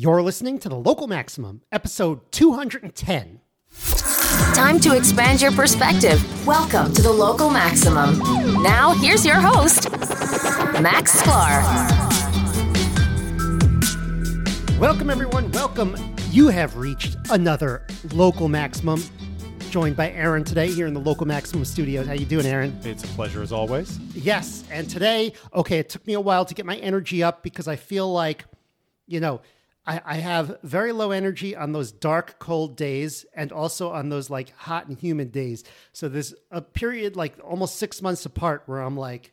You're listening to the Local Maximum, episode 210. Time to expand your perspective. Welcome to the Local Maximum. Now, here's your host, Max Sklar. Welcome, everyone. Welcome. You have reached another Local Maximum. Joined by Aaron today here in the Local Maximum studios. How you doing, Aaron? It's a pleasure as always. Yes, and today, okay, it took me a while to get my energy up because I feel like, you know, I, I have very low energy on those dark, cold days and also on those like hot and humid days. So there's a period like almost six months apart where I'm like,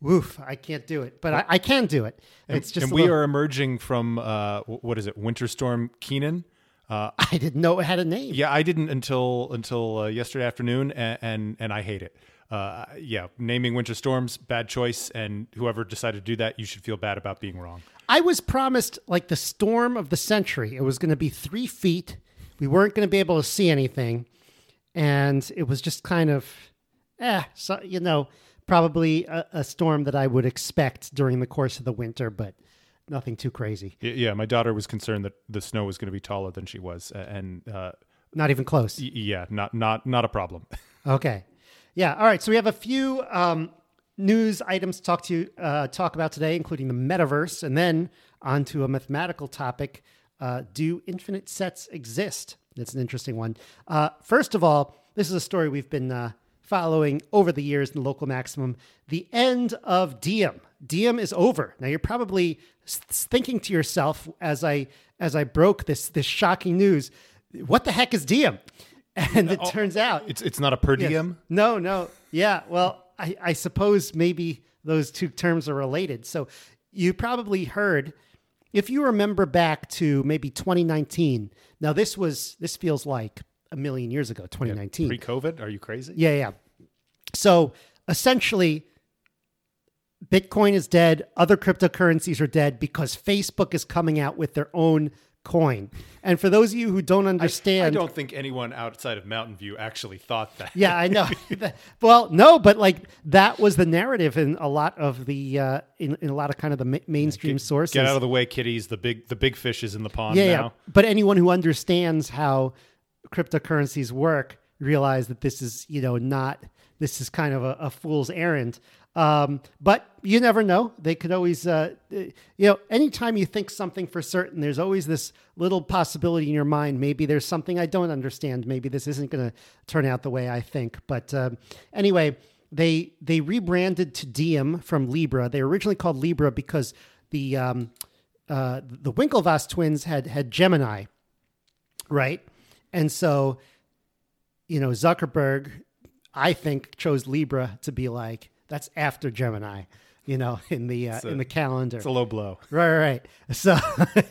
woof, I can't do it, but I, I can do it. It's just and we little- are emerging from uh, what is it, Winter Storm Kenan? Uh, I didn't know it had a name. yeah, I didn't until until uh, yesterday afternoon, and, and and I hate it. Uh, yeah, naming winter storms bad choice, and whoever decided to do that, you should feel bad about being wrong. I was promised like the storm of the century. It was going to be three feet. We weren't going to be able to see anything, and it was just kind of, eh, so you know, probably a, a storm that I would expect during the course of the winter, but nothing too crazy. Yeah, my daughter was concerned that the snow was going to be taller than she was, and uh, Not even close. y- yeah, not not not a problem. Okay. Yeah. All right. So we have a few um, news items to talk to uh, talk about today, including the metaverse, and then on to a mathematical topic. Uh, do infinite sets exist? That's an interesting one. Uh, first of all, this is a story we've been uh, following over the years in the local maximum. The end of Diem. Diem is over. Now you're probably thinking to yourself as I as I broke this this shocking news, what the heck is Diem? And it turns out It's it's not a per Yes. diem. No, no. Yeah. Well, I, I suppose maybe those two terms are related. So you probably heard, if you remember back to maybe 2019. Now this was this feels like a million years ago, 2019. Pre-COVID, are you crazy? Yeah, yeah. So essentially, Bitcoin is dead. Other cryptocurrencies are dead because Facebook is coming out with their own coin. And for those of you who don't understand, I understand, don't think anyone outside of Mountain View actually thought that. yeah, I know. well, no, but like that was the narrative in a lot of the uh, in, in a lot of kind of the ma- mainstream sources. Get out of the way, kitties. The big the big fish is in the pond yeah, now. yeah. But anyone who understands how cryptocurrencies work realize that this is you know not this is kind of a, a fool's errand. Um, but you never know. They could always, uh, you know, anytime you think something for certain, there's always this little possibility in your mind. Maybe there's something I don't understand. Maybe this isn't going to turn out the way I think. But um, anyway, they they rebranded to Diem from Libra. They were originally called Libra because the um, uh, the Winklevoss twins had had Gemini, right? And so, you know, Zuckerberg, I think, chose Libra to be like that's after Gemini, you know, in the uh, a- in the calendar. It's a low blow. Right, right, right. So,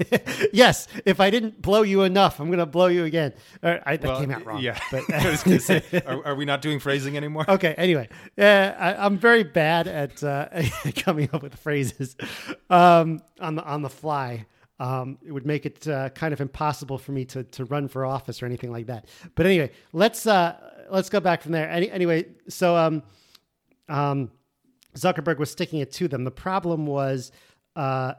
yes, if I didn't blow you enough, I'm going to blow you again. Right, I, that came out wrong. Yeah, But, I was gonna say, are, are we not doing phrasing anymore? okay. Anyway, yeah, I, I'm very bad at uh, coming up with phrases um, on the on the fly. Um, it would make it uh, kind of impossible for me to to run for office or anything like that. But anyway, let's uh, let's go back from there. Any, anyway, so um, um, Zuckerberg was sticking it to them. The problem was. Uh,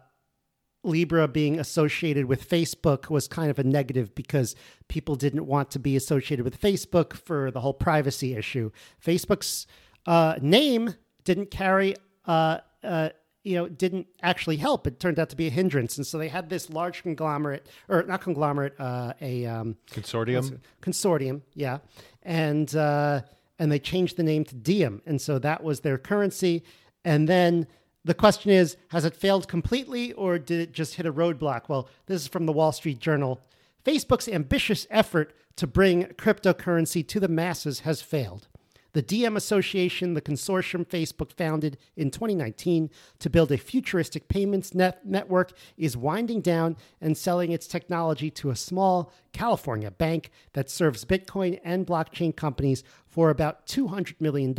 Libra being associated with Facebook was kind of a negative because people didn't want to be associated with Facebook for the whole privacy issue. Facebook's uh, name didn't carry, uh, uh, you know, didn't actually help. It turned out to be a hindrance, and so they had this large conglomerate, or not conglomerate, uh, a um, Consortium. consortium, yeah, and uh, and they changed the name to Diem, and so that was their currency. And then the question is, has it failed completely, or did it just hit a roadblock? Well, this is from the Wall Street Journal. Facebook's ambitious effort to bring cryptocurrency to the masses has failed. The Diem Association, the consortium Facebook founded in 2019 to build a futuristic payments net- network, is winding down and selling its technology to a small California bank that serves Bitcoin and blockchain companies for about $200 million,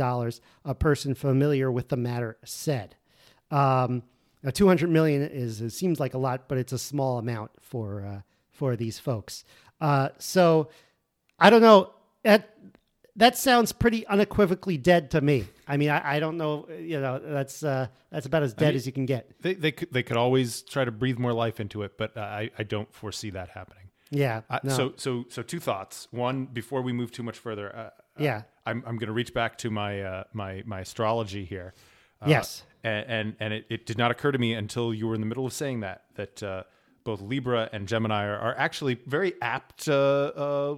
a person familiar with the matter said. Um, now, 200 million is it seems like a lot, but it's a small amount for uh, for these folks. Uh, so I don't know. At, that sounds pretty unequivocally dead to me. I mean, I, I don't know. You know, that's uh, that's about as dead mean- as you can get. They they could they could always try to breathe more life into it, but uh, I I don't foresee that happening. Yeah. Uh, no. So so so two thoughts. One, before we move too much further, uh, Yeah. I'm I'm going to reach back to my uh, my my astrology here. Uh, Yes. and and, and it, it did not occur to me until you were in the middle of saying that that uh, both Libra and Gemini are, are actually very apt uh, uh,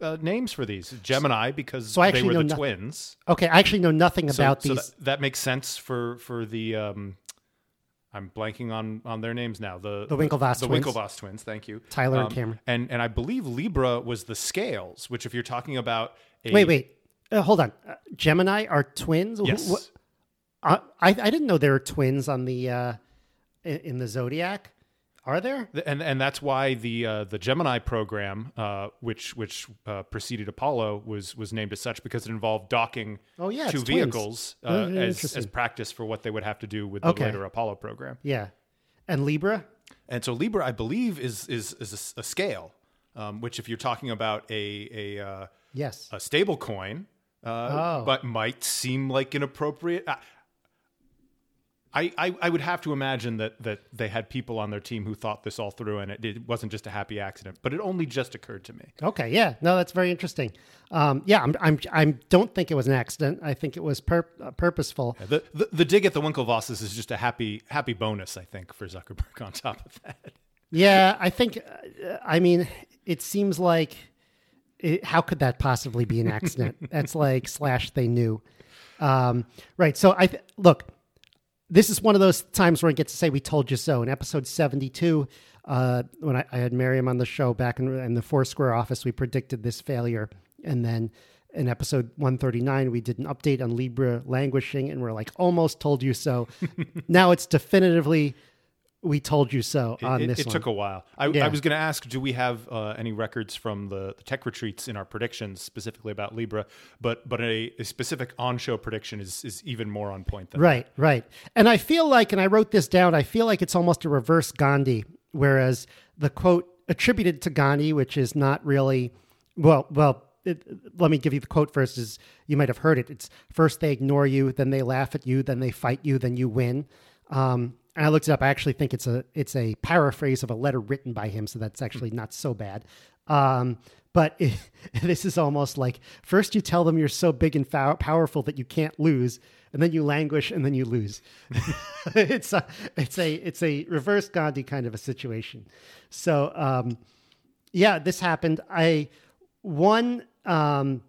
uh, names for these. Gemini because So I they were the no- twins. okay, I actually know nothing So, about so these. that, that makes sense for for the. Um, I'm blanking on on their names now. The The Winklevoss the twins. Winklevoss twins. Thank you, Tyler and Um, Cameron. And and I believe Libra was the scales, which if you're talking about a, wait, wait. Uh, hold on. Uh, Gemini are twins? Yes, wh- I, I I didn't know there were twins on the uh, in, in the zodiac. Are there? And and that's why the uh, the Gemini program, uh, which which uh, preceded Apollo, was was named as such because it involved docking Oh, yeah, two vehicles uh, Oh, as as practice for what they would have to do with the Okay. later Apollo program. Yeah. And Libra? And so Libra, I believe, is is is a s- a, scale, um, which if you're talking about a a uh, Yes. a stable coin, uh, Oh. but might seem like inappropriate. I, I, I, I would have to imagine that, that they had people on their team who thought this all through and it, it wasn't just a happy accident, but it only just occurred to me. Okay, yeah, no, that's very interesting. Um, yeah, I'm, I'm, I don't think it was an accident. I think it was pur- uh, purposeful. The, the, the dig at the Winklevosses is just a happy happy bonus, I think, for Zuckerberg on top of that. Yeah, I think. Uh, I mean, it seems like. It, how could that possibly be an accident? That's like slash they knew. Um, right. So I th- look. This is one of those times where I get to say we told you so. In episode seventy-two, uh, when I, I had Miriam on the show back in, in the Foursquare office, we predicted this failure, and then in episode 139 we did an update on libra languishing and we're like almost told you so now it's definitively we told you so on it, this it took a while. I, Yeah. I was going to ask, do we have uh, any records from the, the tech retreats in our predictions specifically about Libra? But but a, a specific on-show prediction is is even more on point than Right, right. And I feel like, and I wrote this down, I feel like it's almost a reverse Gandhi, whereas the quote attributed to Gandhi, which is not really, well, well, it, let me give you the quote first is you might have heard it. It's first they ignore you, then they laugh at you, then they fight you, then you win. Um, and I looked it up. I actually think it's a it's a paraphrase of a letter written by him, so that's actually not so bad. Um, but it, this is almost like first you tell them you're so big and pow- powerful that you can't lose, and then you languish and then you lose. it's a it's a it's a reverse Gandhi kind of a situation. So um, yeah, this happened. I one um,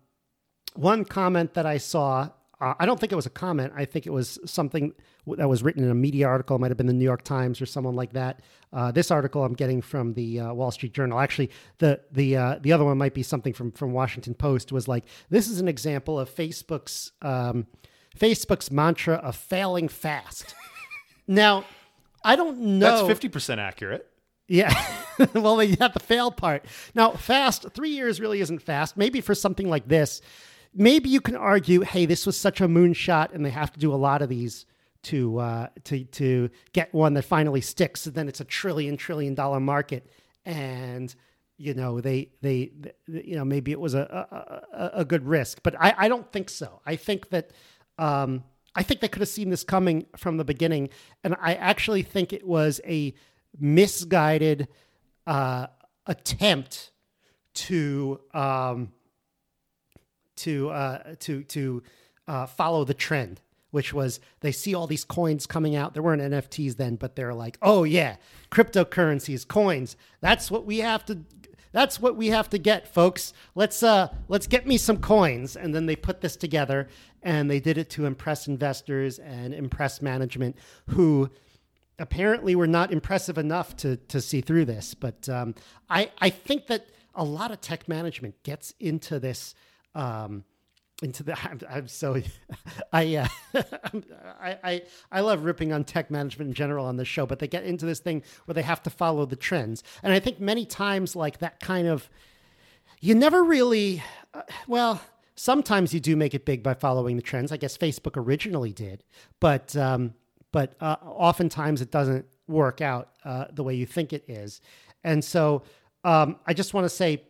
one comment that I saw. Uh, I don't think it was a comment. I think it was something that was written in a media article. It might have been the New York Times or someone like that. Uh, this article I'm getting from the uh, Wall Street Journal. Actually, the the uh, the other one might be something from from Washington Post. Was like this is an example of Facebook's um, Facebook's mantra of failing fast. now, I don't know. That's fifty percent accurate. Yeah. well, they had the fail part. Now, fast, three years really isn't fast. Maybe for something like this, maybe you can argue, hey, this was such a moonshot and they have to do a lot of these to uh, to to get one that finally sticks. And then it's a trillion, trillion dollar market. And you know they they, they you know maybe it was a a, a good risk but I, I don't think so i think that um, i think they could have seen this coming from the beginning and i actually think it was a misguided uh, attempt to um, to uh, to to uh, follow the trend, which was they see all these coins coming out. There weren't NFTs then, but they're like, oh yeah, cryptocurrencies, coins. That's what we have to. That's what we have to get, folks. Let's uh, let's get me some coins. And then they put this together, and they did it to impress investors and impress management, who apparently were not impressive enough to to see through this. But um, I I think that a lot of tech management gets into this. Um, into the I'm, I'm so I, uh, I I I love ripping on tech management in general on this show, but they get into this thing where they have to follow the trends, and I think many times like that kind of you never really uh, well sometimes you do make it big by following the trends. I guess facebook originally did but um, but uh, oftentimes it doesn't work out uh, the way you think it is. And so um, i just want to say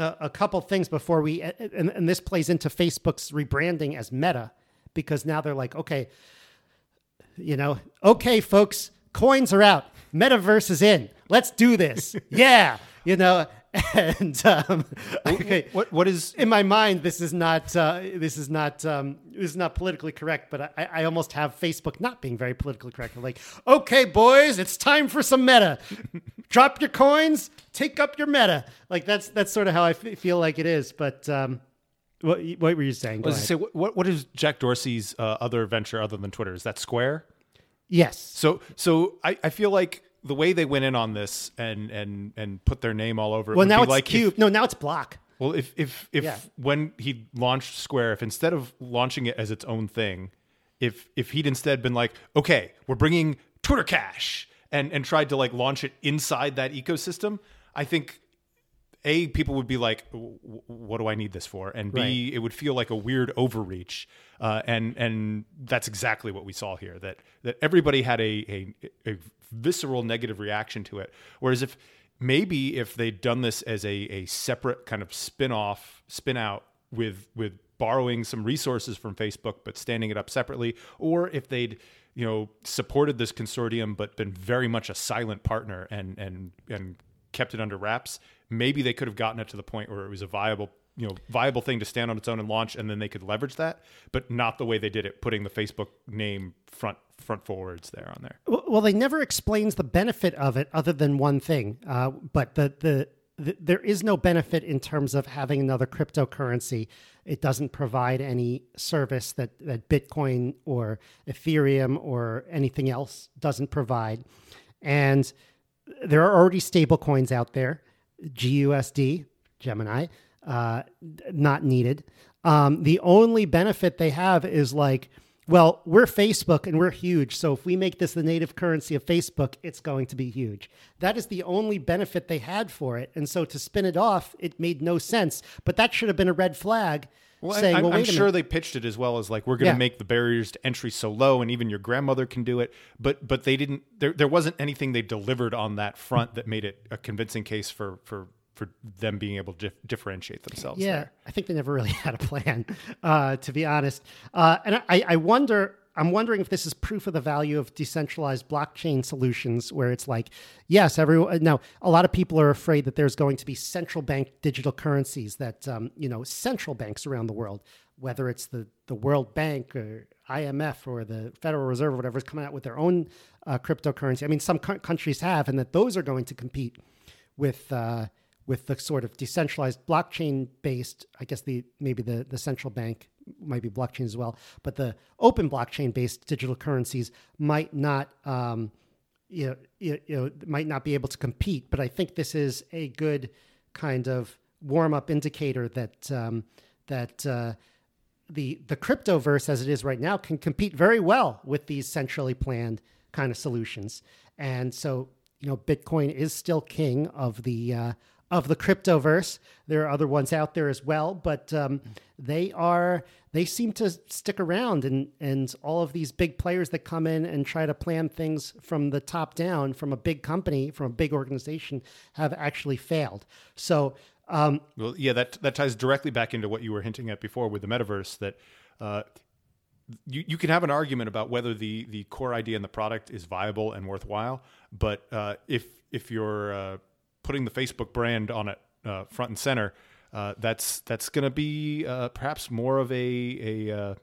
a, couple things before we, and, and this plays into Facebook's rebranding as Meta, because now they're like, okay, you know, okay, folks, coins are out, metaverse is in, let's do this, yeah, you know, and um, okay, What what is in my mind, this is not uh, this is not um, this is not politically correct, but I, I almost have Facebook not being very politically correct. I'm like, okay, boys, it's time for some meta. Drop your coins, take up your meta. Like that's that's sort of how I f- feel like it is. But um, what what were you saying? Go I was say what what is Jack Dorsey's uh, other venture other than Twitter? Is that Square? yes, So so I, I feel like the way they went in on this and and and put their name all over it well now it's like if- cube. no, now it's block. Well, if if if Yeah. when he launched Square, if instead of launching it as its own thing, if if he'd instead been like, okay, we're bringing Twitter Cash and and tried to like launch it inside that ecosystem, I think a people would be like, "W- w- what do I need this for? And b Right. it would feel like a weird overreach. Uh, and and that's exactly what we saw here. That that everybody had a a, a visceral negative reaction to it. Whereas if maybe if they'd done this as a, a separate kind of spin off, spin out with with borrowing some resources from Facebook but standing it up separately, or if they'd you know supported this consortium but been very much a silent partner and and and kept it under wraps, maybe they could have gotten it to the point where it was a viable you know viable thing to stand on its own and launch and then they could leverage that but not the way they did it putting the facebook name front front forwards there on there Well, they never explains the benefit of it other than one thing. Uh, but the, the the there is no benefit in terms of having another cryptocurrency. It doesn't provide any service that that Bitcoin or Ethereum or anything else doesn't provide. And there are already stable coins out there, GUSD, Gemini, uh, not needed. Um, the only benefit they have is like, well, we're Facebook and we're huge. So if we make this the native currency of Facebook, it's going to be huge. That is the only benefit they had for it. And so to spin it off, it made no sense. But that should have been a red flag Well, I- saying, I'm, well, I'm sure they pitched it as well as like we're going to Yeah. make the barriers to entry so low, and even your grandmother can do it. But but they didn't. There there wasn't anything they delivered on that front that made it a convincing case for for for them being able to dif- differentiate themselves. Yeah, there. I think they never really had a plan, uh, to be honest. Uh, and I, I wonder, I'm wondering if this is proof of the value of decentralized blockchain solutions, where it's like, yes, everyone. Now, a lot of people are afraid that there's going to be central bank digital currencies that, um, you know, central banks around the world, whether it's the the World Bank or IMF or the Federal Reserve or whatever, is coming out with their own uh, cryptocurrency. I mean, some co- countries have, and that those are going to compete with uh, with the sort of decentralized blockchain based. I guess the maybe the the central bank might be blockchain as well, but the open blockchain based digital currencies might not. Um, you know, you, know, might not be able to compete, but I think this is a good kind of warm up indicator that um, that uh, the the cryptoverse as it is right now can compete very well with these centrally planned kind of solutions. And so, you know, Bitcoin is still king of the uh, of the cryptoverse. There are other ones out there as well, but um, they are they seem to stick around, and and all of these big players that come in and try to plan things from the top down, from a big company, from a big organization, have actually failed. So. Um, Well, yeah, that that ties directly back into what you were hinting at before with the metaverse. That uh, you you can have an argument about whether the the core idea in the product is viable and worthwhile, but uh, if if you're uh, putting the Facebook brand on it uh, front and center, uh, that's that's going to be uh, perhaps more of a a uh,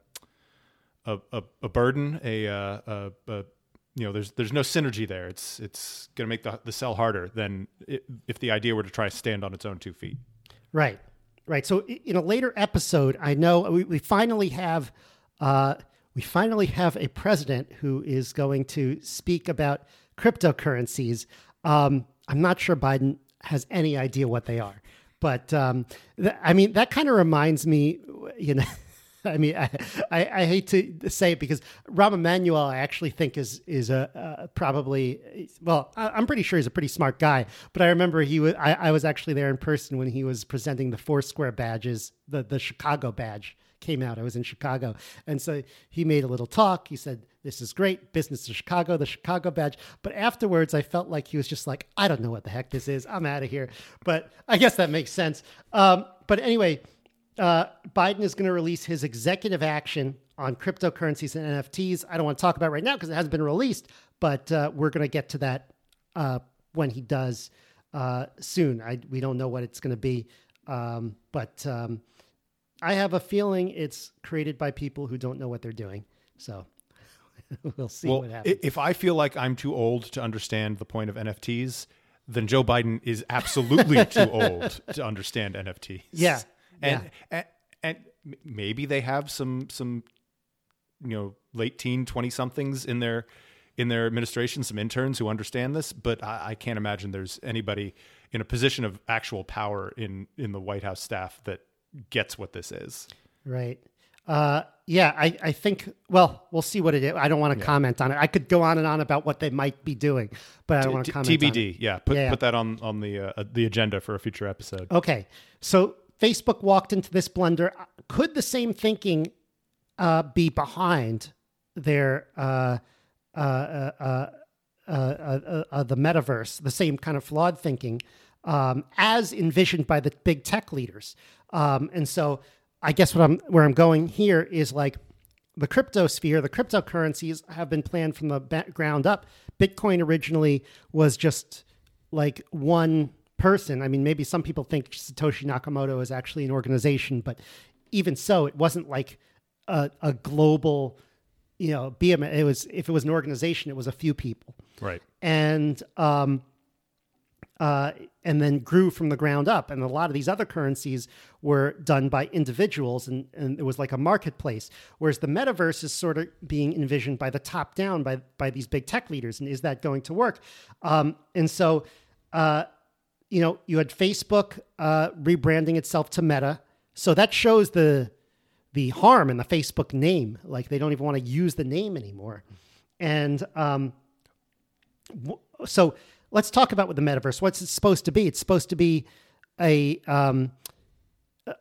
a, a, a burden, a, uh, a, a you know, there's there's no synergy there. It's it's going to make the the sell harder than if the idea were to try to stand on its own two feet. Right, right. So in a later episode, I know we, we finally have uh, we finally have a president who is going to speak about cryptocurrencies. Um, I'm not sure Biden has any idea what they are, but um, th- I mean that kind of reminds me, you know. I mean, I, I, I hate to say it because Rahm Emanuel, I actually think is is a probably well, I, I'm pretty sure he's a pretty smart guy. But I remember he was I, I was actually there in person when he was presenting the Foursquare badges, the the Chicago badge came out. I was in Chicago, and so he made a little talk. He said, "This is great, business to Chicago, the Chicago badge." But afterwards, I felt like he was just like, "I don't know what the heck this is. I'm out of here." But I guess that makes sense. Um, but anyway, uh, Biden is going to release his executive action on cryptocurrencies and NFTs. I don't want to talk about right now because it hasn't been released, but uh, we're going to get to that uh, when he does uh, soon. I, we don't know what it's going to be, um, but um, I have a feeling it's created by people who don't know what they're doing. So we'll see well, what happens. if I feel like I'm too old to understand the point of NFTs, then Joe Biden is absolutely too old to understand NFTs. Yeah. and, Yeah. and and maybe they have some some you know late teen 20 somethings in their in their administration some interns who understand this but I, I can't imagine there's anybody in a position of actual power in in the white house staff that gets what this is Right. Uh, yeah, I, I think, well, we'll see what it is. I don't want to comment on it. I could go on and on about what they might be doing, but I don't want to comment on it. tbd yeah put Yeah, yeah. put that on on the uh, the agenda for a future episode Okay. So Facebook walked into this blunder. Could the same thinking uh, be behind their uh, uh, uh, uh, uh, uh, uh, the metaverse, the same kind of flawed thinking um, as envisioned by the big tech leaders? Um, and so I guess what I'm where I'm going here is like the crypto sphere, the cryptocurrencies have been planned from the ground up. Bitcoin originally was just like one person. I mean, maybe some people think Satoshi Nakamoto is actually an organization, but even so, it wasn't like a, a global, you know, BM. It was if it was an organization, it was a few people right and um, uh, and then grew from the ground up. And a lot of these other currencies were done by individuals, and, and it was like a marketplace. Whereas the metaverse is sort of being envisioned by the top down by by these big tech leaders. And is that going to work? Um, and so, uh, you know, you had Facebook uh, rebranding itself to Meta, so that shows the the harm in the Facebook name. Like they don't even want to use the name anymore. And um, w- so let's talk about what the metaverse. What's it supposed to be? It's supposed to be a um,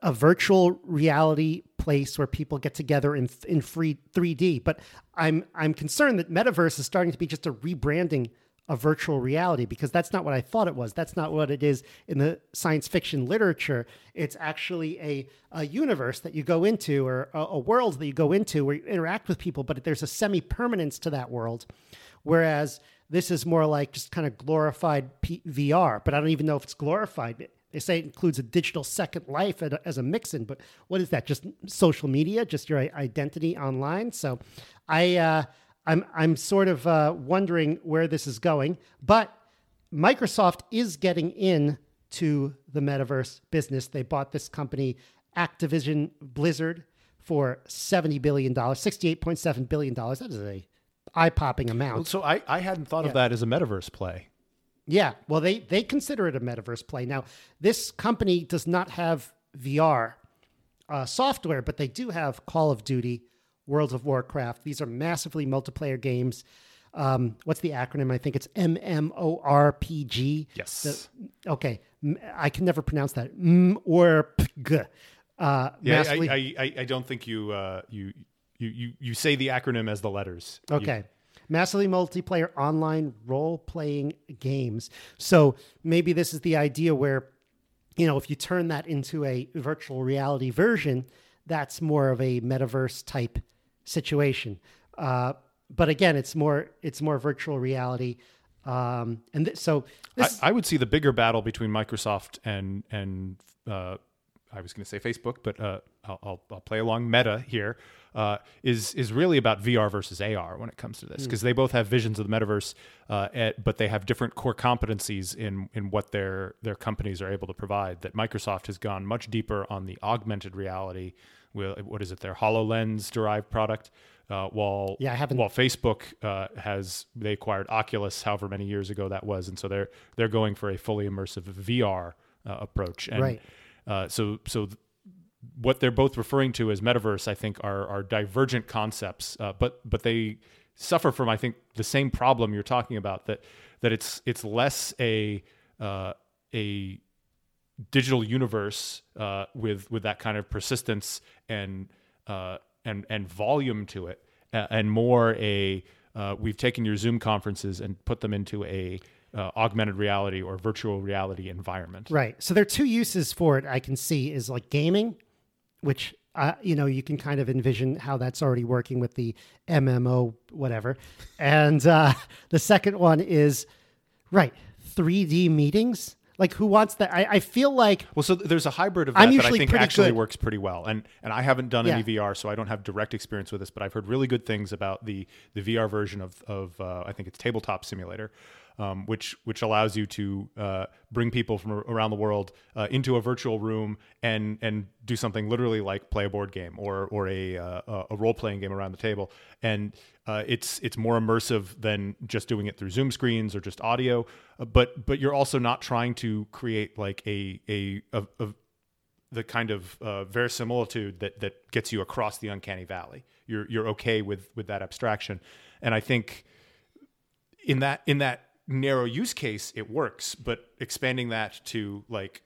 a virtual reality place where people get together in in free 3D. But I'm I'm concerned that metaverse is starting to be just a rebranding of virtual reality because that's not what I thought it was. That's not what it is in the science fiction literature. It's actually a, a universe that you go into or a, a world that you go into where you interact with people, but there's a semi permanence to that world. Whereas this is more like just kind of glorified P- VR, but I don't even know if it's glorified. They say it includes a digital second life as a mix-in, but what is that? Just social media, just your identity online. So, I uh, I'm I'm sort of uh, wondering where this is going, but Microsoft is getting in to the metaverse business. They bought this company, Activision Blizzard, for seventy billion dollars, sixty-eight point seven billion dollars. That is a eye-popping amount. so i i hadn't thought of that as a metaverse play Yeah, well, they they consider it a metaverse play. Now, this company does not have VR uh, software, but they do have Call of Duty, World of Warcraft. These are massively multiplayer games. Um, what's the acronym? I think it's MMORPG. Yes. The- okay, I can never pronounce that. M or P-G. Uh, yeah I, I, I i don't think you uh you you you you say the acronym as the letters You- Okay. Massively multiplayer online role playing games. So maybe this is the idea where, you know, if you turn that into a virtual reality version, that's more of a metaverse type situation. Uh, but again, it's more it's more virtual reality. Um, and th- so this, I, I would see the bigger battle between Microsoft and and uh, I was going to say Facebook, but uh, I'll, I'll, I'll play along Meta here. Uh, is is really about VR versus AR when it comes to this because they both have visions of the metaverse, uh, at, but they have different core competencies in in what their their companies are able to provide. That Microsoft has gone much deeper on the augmented reality. With, what is it? Their Hololens derived product. Uh, while Yeah, I haven't- while Facebook uh, has they acquired Oculus, however many years ago that was, and so they're they're going for a fully immersive VR uh, approach. And, Right. Uh, so so th- what they're both referring to as metaverse, I think, are are divergent concepts, uh, but but they suffer from I think the same problem you're talking about that that it's it's less a uh, a digital universe uh, with with that kind of persistence and uh, and and volume to it, and more a uh, we've taken your Zoom conferences and put them into a uh, augmented reality or virtual reality environment. Right. So there are two uses for it I can see is like gaming, which uh, you know you can kind of envision how that's already working with the MMO whatever, and uh, the second one is right 3D meetings. Like who wants that? I, I feel like Well, so there's a hybrid of that that I think actually good- works pretty well, and and I haven't done any Yeah. VR, so I don't have direct experience with this, but I've heard really good things about the the VR version of of uh, I think it's Tabletop Simulator, um, which which allows you to uh, bring people from around the world uh, into a virtual room and and do something literally like play a board game or or a uh, a role playing game around the table, and uh, it's it's more immersive than just doing it through Zoom screens or just audio, uh, but but you're also not trying to create like a a, a, a the kind of uh, verisimilitude that that gets you across the uncanny valley. You're you're okay with with that abstraction, and I think in that in that narrow use case it works. But expanding that to like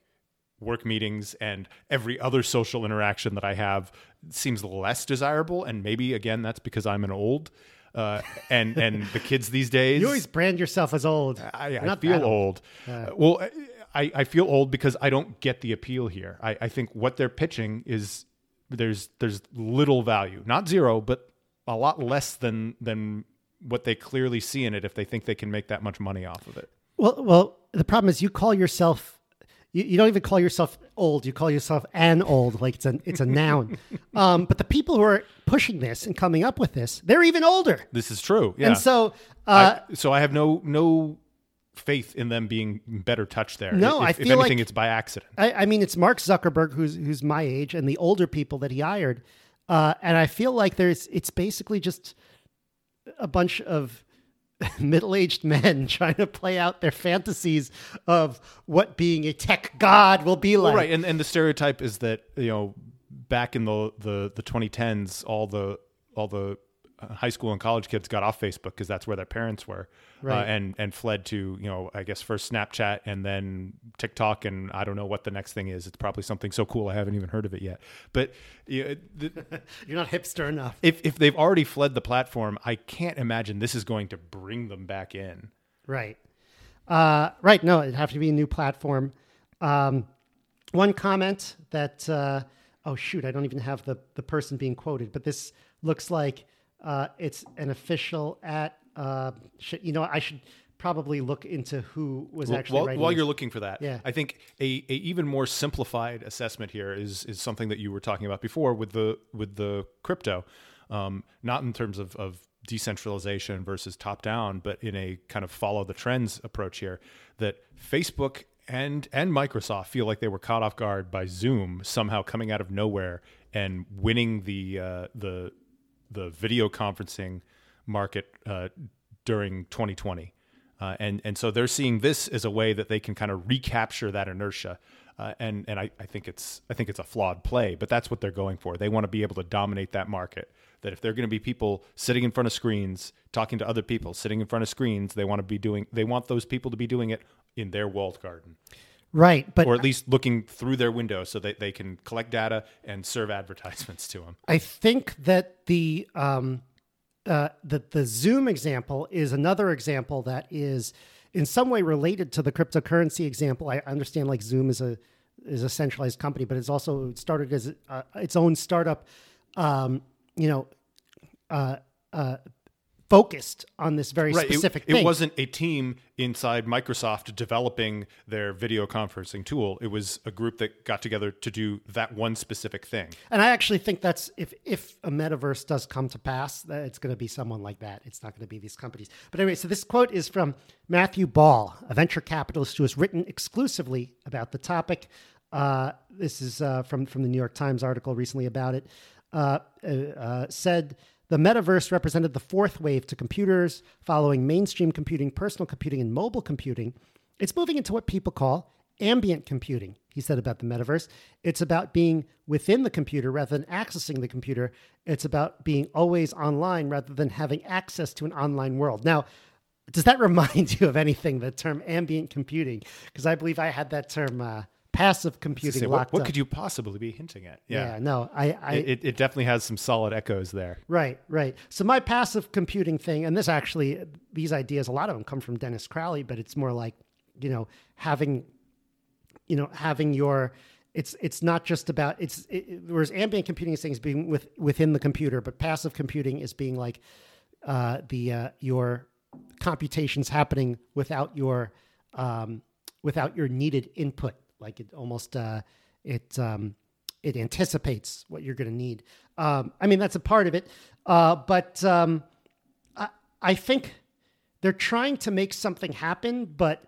work meetings and every other social interaction that I have seems less desirable. And maybe again that's because I'm an old. Uh, and and the kids these days, you always brand yourself as old. I, I not feel old. Uh, well, I, I feel old because I don't get the appeal here. I, I think what they're pitching is there's there's little value, not zero, but a lot less than than what they clearly see in it if they think they can make that much money off of it. Well, well, the problem is you call yourself. You, you don't even call yourself old. You call yourself an old, like it's a it's a noun. Um, but the people who are pushing this and coming up with this, they're even older. This is true. Yeah. And so, uh, I, so I have no no faith in them being better touched there. No, if, I if feel anything, like- it's by accident. I, I mean, it's Mark Zuckerberg who's who's my age, and the older people that he hired, uh, and I feel like there's it's basically just a bunch of middle-aged men trying to play out their fantasies of what being a tech god will be like. Well, right, and and the stereotype is that you know back in the the the 2010s, all the all the high school and college kids got off Facebook because that's where their parents were, uh, Right. and and fled to you know I guess first Snapchat and then TikTok and I don't know what the next thing is. It's probably something so cool I haven't even heard of it yet. But you know, the, You're not hipster enough. if if they've already fled the platform, I can't imagine this is going to bring them back in. Right. Uh, right. No, it'd have to be a new platform. Um, one comment that, uh, oh, shoot, I don't even have the, the person being quoted, but this looks like uh, it's an official at, uh, sh- you know, I should probably look into who was actually while, writing while you're looking for that, Yeah. I think a, a even more simplified assessment here is is something that you were talking about before with the with the crypto, um, not in terms of, of decentralization versus top down, but in a kind of follow the trends approach here. That Facebook and and Microsoft feel like they were caught off guard by Zoom somehow coming out of nowhere and winning the uh, the the video conferencing market uh, during 2020. Uh, and and so they're seeing this as a way that they can kind of recapture that inertia, uh, and and I, I think it's I think it's a flawed play, but that's what they're going for. They want to be able to dominate that market. That if they're going to be people sitting in front of screens talking to other people sitting in front of screens, they want to be doing they want those people to be doing it in their walled garden, right. But or at least looking through their window so that they can collect data and serve advertisements to them. I think that the um, uh, the the Zoom example is another example that is in some way related to the cryptocurrency example. I understand like Zoom is a is a centralized company, but it's also started as uh, its own startup. Um, you know, uh, uh, focused on this very Right. Specific it thing. It wasn't a team inside Microsoft developing their video conferencing tool. It was a group that got together to do that one specific thing. And I actually think that's if if a metaverse does come to pass, that it's going to be someone like that. It's not going to be these companies. But anyway, so this quote is from Matthew Ball, a venture capitalist who has written exclusively about the topic. Uh, this is uh, from from the New York Times article recently about it. Uh, uh, said the metaverse represented the fourth wave to computers, following mainstream computing, personal computing, and mobile computing. It's moving into what people call ambient computing, he said about the metaverse. It's about being within the computer rather than accessing the computer. It's about being always online rather than having access to an online world. Now, does that remind you of anything, the term ambient computing? Because I believe I had that term uh, passive computing Say, what, locked what could you possibly be hinting at? yeah. Yeah, no, I, I It, it, it definitely has some solid echoes there. Right, right. So my passive computing thing, and this actually, these ideas, a lot of them come from Dennis Crowley, but it's more like, you know, having, you know, having your, it's it's not just about it's it, it- whereas ambient computing is things being with within the computer, but passive computing is being like uh, the uh, your computations happening without your um, without your needed input. Like it almost uh, it um, it anticipates what you're going to need. Um, I mean that's a part of it, uh, but um, I, I think they're trying to make something happen, but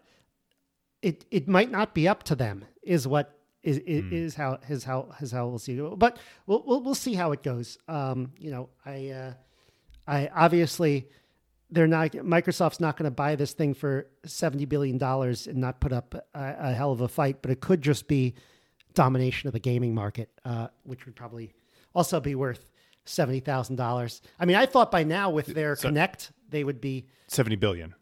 it it might not be up to them. Is what is is, is how is how is how we'll see. But we'll we'll, we'll see how it goes. Um, you know, I uh, I obviously they're not Microsoft's not going to buy this thing for seventy billion dollars and not put up a, a hell of a fight, but it could just be domination of the gaming market, uh, which would probably also be worth seventy thousand dollars. I mean, I thought by now with their Kinect they would be. Seventy billion.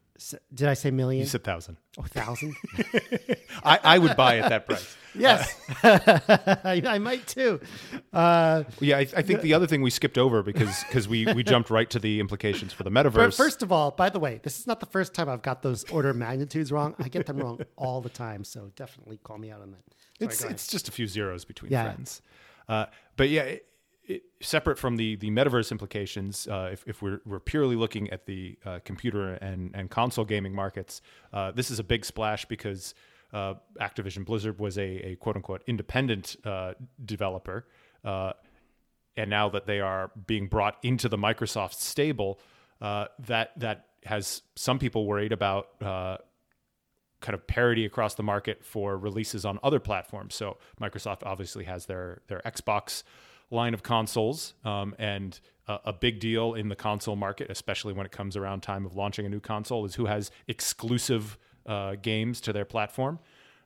Did I say million? You said thousand. oh, thousand. I, I would buy at that price. yes, I, I might too. Uh, Yeah, I, I think the other thing we skipped over because because we we jumped right to the implications for the metaverse. First of all, by the way, this is not the first time I've got those order of magnitudes wrong. I get them wrong all the time, so definitely call me out on that. Sorry, it's it's just a few zeros between Yeah. friends. Uh, but yeah, it, separate from the the metaverse implications, uh, if, if we're we're purely looking at the uh, computer and and console gaming markets, uh, this is a big splash because uh, Activision Blizzard was a, a quote unquote independent uh, developer. Uh, and now that they are being brought into the Microsoft stable, that that has some people worried about kind of parity across the market for releases on other platforms. So Microsoft obviously has their their Xbox line of consoles, um, and a, a big deal in the console market, especially when it comes around time of launching a new console, is who has exclusive uh, games to their platform.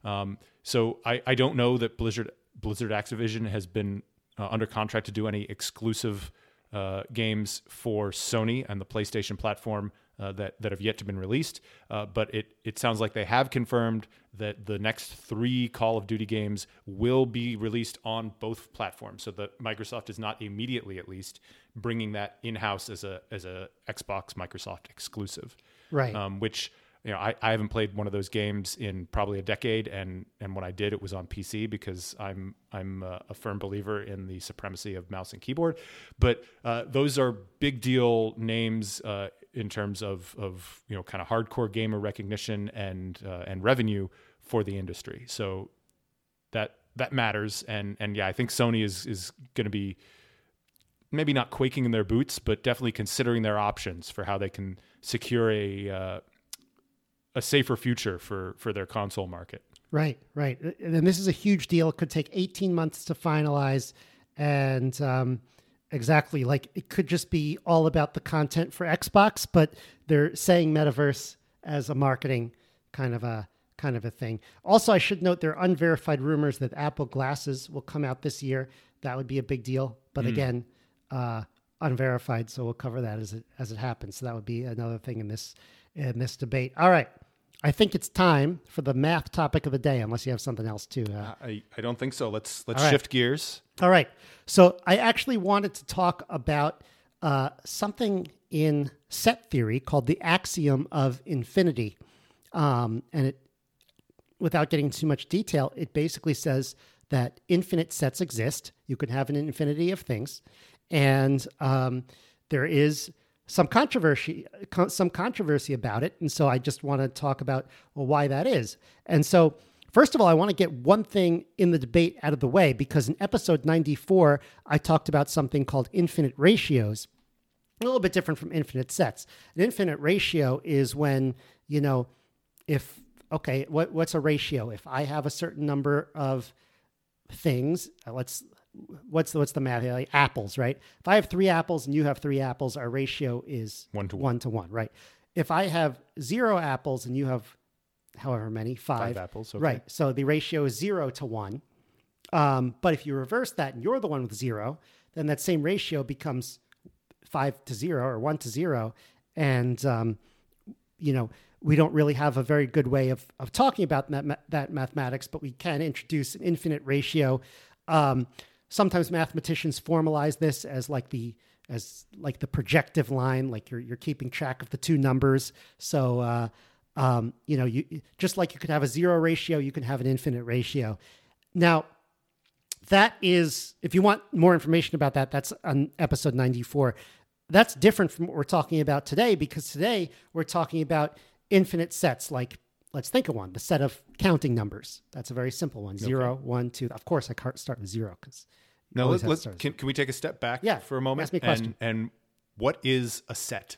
Um, so I, I don't know that Blizzard Blizzard Activision has been uh, under contract to do any exclusive uh, games for Sony and the PlayStation platform uh, that that have yet to been released. Uh, but it it sounds like they have confirmed that the next three Call of Duty games will be released on both platforms, so that Microsoft is not immediately, at least, bringing that in house as a as a Xbox Microsoft exclusive right. um, which you know I, I haven't played one of those games in probably a decade, and and when I did, it was on PC because I'm I'm a, a firm believer in the supremacy of mouse and keyboard. But uh, those are big deal names uh, in terms of of you know kind of hardcore gamer recognition and uh, and revenue for the industry. So that that matters, and and yeah, I think Sony is is going to be maybe not quaking in their boots, but definitely considering their options for how they can secure a uh, a safer future for for their console market. Right, right. And this is a huge deal. It could take 18 months to finalize. And um, exactly, like it could just be all about the content for Xbox, but they're saying metaverse as a marketing kind of a kind of a thing. Also, I should note there are unverified rumors that Apple glasses will come out this year. That would be a big deal. But again, uh, unverified, so we'll cover that as it as it happens. So that would be another thing in this in this debate. All right. I think it's time for the math topic of the day, unless you have something else too. Uh, I, I don't think so. Let's let's right. shift gears. all right. So I actually wanted to talk about uh, something in set theory called the axiom of infinity, um, and it, without getting too much detail, it basically says that infinite sets exist. You can have an infinity of things, and um, there is some controversy some controversy about it and so i just want to talk about well, why that is. And so first of all i want to get one thing in the debate out of the way because in episode 94 i talked about something called infinite ratios a little bit different from infinite sets. An infinite ratio is when you know if okay what, what's a ratio? If i have a certain number of things uh, let's what's the, what's the math here? Like apples right if i have three apples and you have three apples our ratio is One to one to one right if i have zero apples and you have however many five, Five apples, okay. right so the ratio is zero to one um, but if you reverse that and you're the one with zero then that same ratio becomes five to zero or one to zero and um, you know we don't really have a very good way of, of talking about that, that mathematics, but we can introduce an infinite ratio. Um, sometimes mathematicians formalize this as like the as like the projective line, like you're you're keeping track of the two numbers. So uh, um, you know, you just like you could have a zero ratio, you can have an infinite ratio. Now, that is if you want more information about that, that's on episode 94. That's different from what we're talking about today because today we're talking about infinite sets like let's think of one the set of counting numbers that's a very simple one zero Okay. one two of course i can't start with zero because Now, Always let, us can, can we take a step back Yeah, for a moment? ask me a question. And, and what is a set?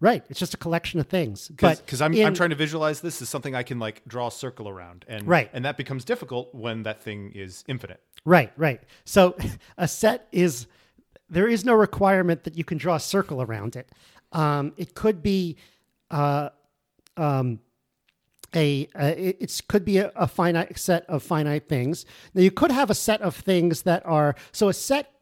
right it's just a collection of things Because I'm, in- I'm trying to visualize this as something I can like draw a circle around. And, Right. and that becomes difficult when that thing is infinite. Right, right. So a set is there is no requirement that you can draw a circle around it. Um, it could be uh, um, a uh, it could be a, a finite set of finite things. Now you could have a set of things that are so a set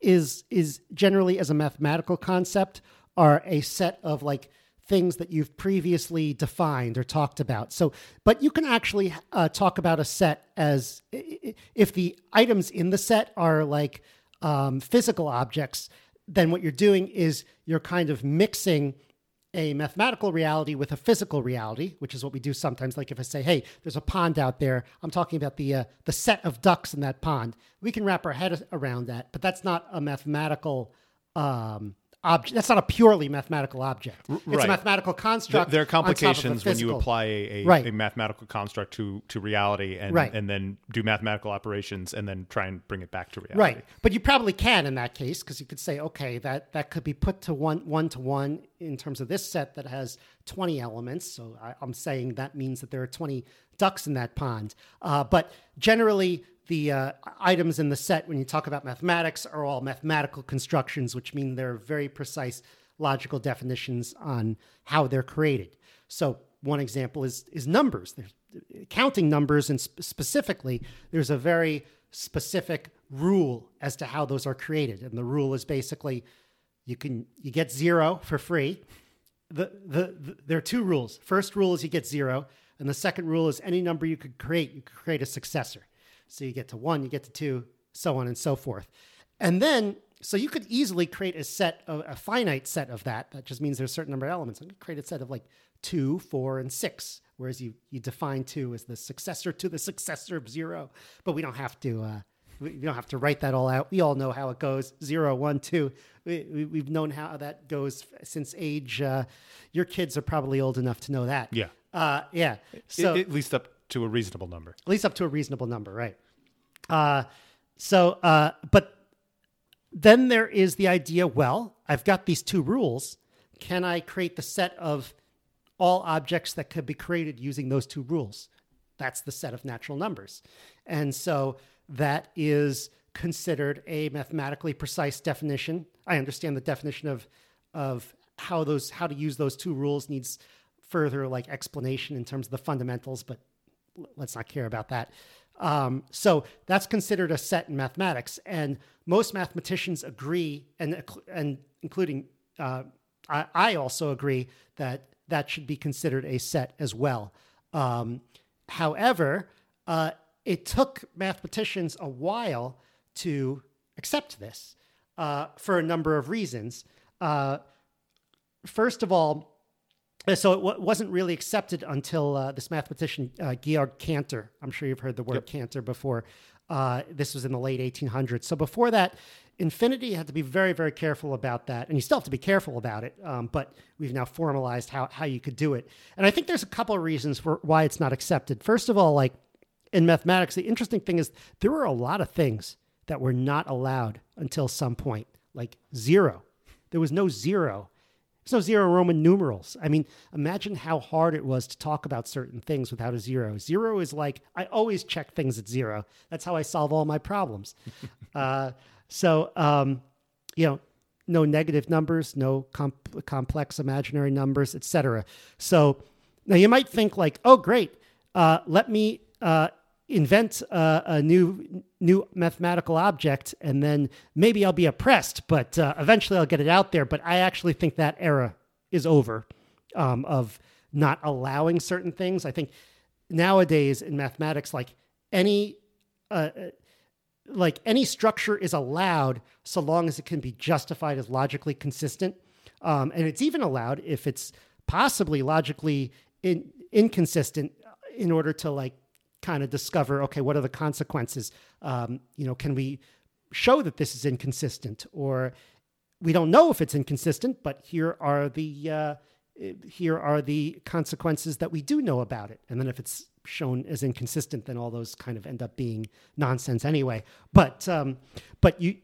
is is generally as a mathematical concept are a set of like things that you've previously defined or talked about. So, but you can actually uh, talk about a set as if the items in the set are like um, physical objects, then what you're doing is you're kind of mixing a mathematical reality with a physical reality, which is what we do sometimes. Like if I say, "Hey, there's a pond out there," I'm talking about the uh, the set of ducks in that pond. We can wrap our head around that, but that's not a mathematical um, object. That's not a purely mathematical object. It's a right. mathematical Th- construct. there are on top of a complications when you apply a, a, Right. a mathematical construct to, to reality and, Right. and then do mathematical operations and then try and bring it back to reality. Right, but you probably can in that case because you could say, okay, that that could be put to one one to one in terms of this set that has twenty elements. So I, I'm saying that means that there are twenty ducks in that pond. Uh, but generally, the uh, items in the set, when you talk about mathematics, are all mathematical constructions, which mean they're very precise logical definitions on how they're created. So one example is is numbers. There's counting numbers, and sp- specifically, there's a very specific rule as to how those are created, and the rule is basically you can you get zero for free. The, the, the there are two rules. First rule is you get zero, and the second rule is any number you could create, you could create a successor. So you get to one, you get to two, so on and so forth. And then, so you could easily create a set, of, a finite set of that. That just means there's a certain number of elements. To create a set of like two, four, and six. Whereas you you define two as the successor to the successor of zero. But we don't have to. Uh, we don't have to write that all out. We all know how it goes. Zero, one, two. We, we, we've known how that goes since age. Uh, your kids are probably old enough to know that. Yeah. Uh, yeah. So I- at least up to a reasonable number. at least up to a reasonable number, right? Uh, so, uh, but then there is the idea well, I've got these two rules. Can I create the set of all objects that could be created using those two rules? That's the set of natural numbers. And so that is considered a mathematically precise definition. I understand the definition of of how those how to use those two rules needs further like explanation in terms of the fundamentals, but let's not care about that. Um, so that's considered a set in mathematics, and most mathematicians agree, and and including uh, I, I also agree that that should be considered a set as well. Um, however, uh, it took mathematicians a while to accept this uh, for a number of reasons. Uh, first of all, so it w- wasn't really accepted until uh, this mathematician uh, Georg Cantor. I'm sure you've heard the word Cantor before. Uh, this was in the late 1800s. So before that, infinity you had to be very, very careful about that, and you still have to be careful about it. Um, but we've now formalized how how you could do it, and I think there's a couple of reasons for why it's not accepted. First of all, like in mathematics, the interesting thing is there were a lot of things that were not allowed until some point, like zero. There was no zero. There's no zero Roman numerals. I mean, imagine how hard it was to talk about certain things without a zero. Zero is like, I always check things at zero. That's how I solve all my problems. uh, so, um, you know, no negative numbers, no comp- complex imaginary numbers, etc. So now you might think like, oh, great, uh, let me uh, invent uh, a new new mathematical object, and then maybe I'll be oppressed, but uh, eventually I'll get it out there. But I actually think that era is over um, of not allowing certain things. I think nowadays in mathematics, like any uh, like any structure is allowed so long as it can be justified as logically consistent, um, and it's even allowed if it's possibly logically in, inconsistent in order to like kind of discover okay what are the consequences? Um, you know can we show that this is inconsistent? Or we don't know if it's inconsistent but here are the uh, here are the consequences that we do know about it. And then if it's shown as inconsistent then all those kind of end up being nonsense anyway. But um, but you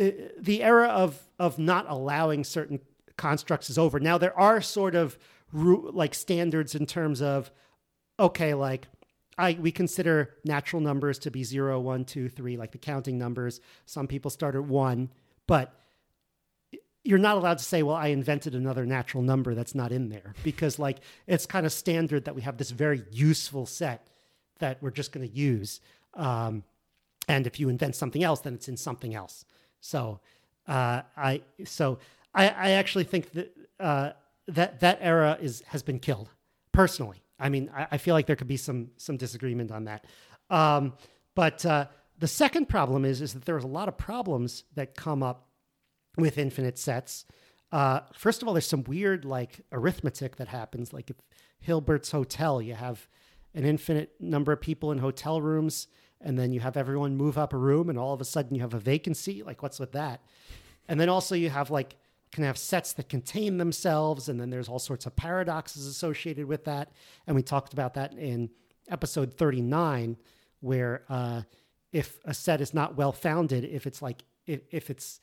uh, the era of of not allowing certain constructs is over. Now there are sort of like standards in terms of okay like I we consider natural numbers to be zero, one, two, three, like the counting numbers. Some people start at one, but you're not allowed to say, well, I invented another natural number that's not in there because like it's kind of standard that we have this very useful set that we're just going to use. Um, and if you invent something else, then it's in something else. So uh, I so I, I actually think that uh, that that era is has been killed personally. I mean, I, I, feel like there could be some some disagreement on that. Um, but uh, the second problem is is that there's a lot of problems that come up with infinite sets. Uh, first of all, there's some weird like arithmetic that happens. Like if Hilbert's Hotel, you have an infinite number of people in hotel rooms, and then you have everyone move up a room, and all of a sudden you have a vacancy. Like what's with that? And then also you have like can have sets that contain themselves, and then there's all sorts of paradoxes associated with that. And we talked about that in episode 39, where uh, if a set is not well founded, if it's like if, if it's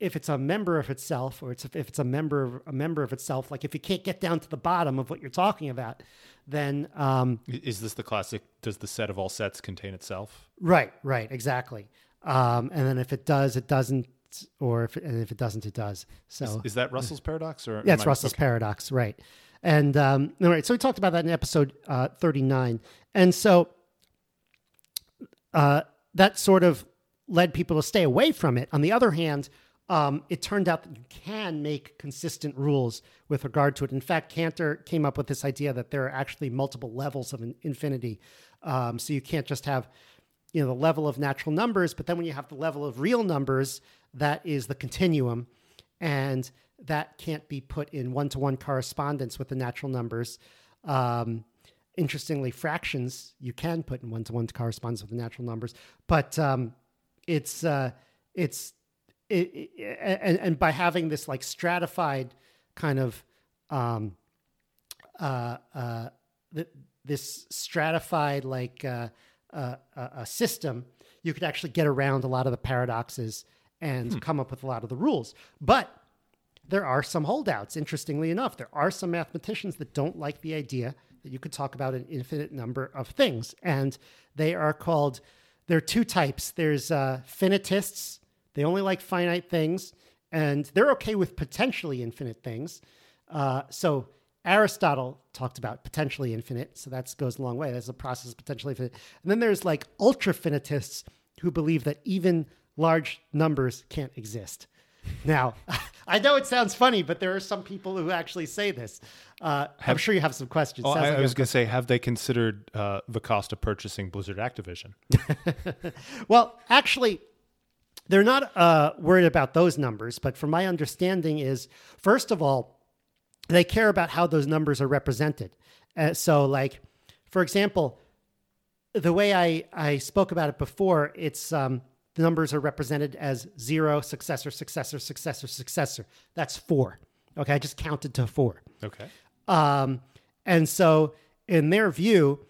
if it's a member of itself, or it's if it's a member of a member of itself, like if you can't get down to the bottom of what you're talking about, then um, is this the classic? Does the set of all sets contain itself? Right, right, exactly. Um, and then if it does, it doesn't or if it, and if it doesn't, it does. So is, is that Russell's paradox or yeah, it's Russell's okay. paradox, right? And um, all right, so we talked about that in episode uh, thirty nine, and so uh, that sort of led people to stay away from it. On the other hand, um, it turned out that you can make consistent rules with regard to it. In fact, Cantor came up with this idea that there are actually multiple levels of an infinity. Um, so you can't just have, you know, the level of natural numbers, but then when you have the level of real numbers, that is the continuum, and that can't be put in one to one correspondence with the natural numbers. Um, interestingly, fractions you can put in one to one correspondence with the natural numbers, but um, it's uh, it's it, it, and, and by having this like stratified kind of um, uh, uh, th- this stratified like uh, a system, you could actually get around a lot of the paradoxes and hmm. come up with a lot of the rules. But there are some holdouts, interestingly enough. There are some mathematicians that don't like the idea that you could talk about an infinite number of things. And they are called, there are two types. There's uh, finitists, they only like finite things, and they're okay with potentially infinite things. Uh, so Aristotle talked about potentially infinite, so that goes a long way. There's a process potentially infinite. And then there's like ultra finitists who believe that even large numbers can't exist. Now, I know it sounds funny, but there are some people who actually say this. Uh, have, I'm sure you have some questions. Well, I, like I, was going to say, have they considered uh, the cost of purchasing Blizzard Activision? well, actually, they're not uh, worried about those numbers. But from my understanding, is first of all, they care about how those numbers are represented. Uh, so, like, for example, the way I, I spoke about it before, it's um, the numbers are represented as zero, successor, successor, successor, successor. That's four. Okay, I just counted to four. Okay. Um, and so, in their view,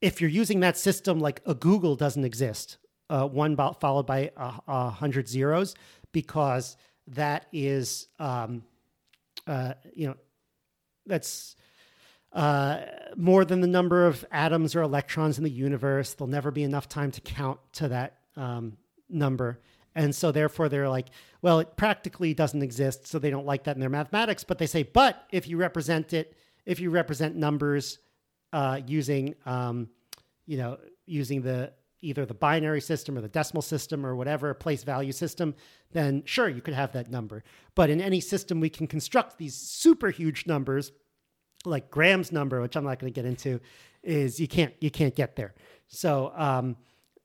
if you're using that system, like a googol doesn't exist, uh, one followed by a, a, hundred zeros, because that is, um, uh, you know, that's uh, more than the number of atoms or electrons in the universe. There'll never be enough time to count to that um, number. And so, therefore, they're like, well, it practically doesn't exist. So they don't like that in their mathematics. But they say, but if you represent it, if you represent numbers uh, using, um, you know, using the either the binary system or the decimal system or whatever place value system, then sure, you could have that number. But in any system, we can construct these super huge numbers like Graham's number, which I'm not going to get into, is you can't you can't get there. So um,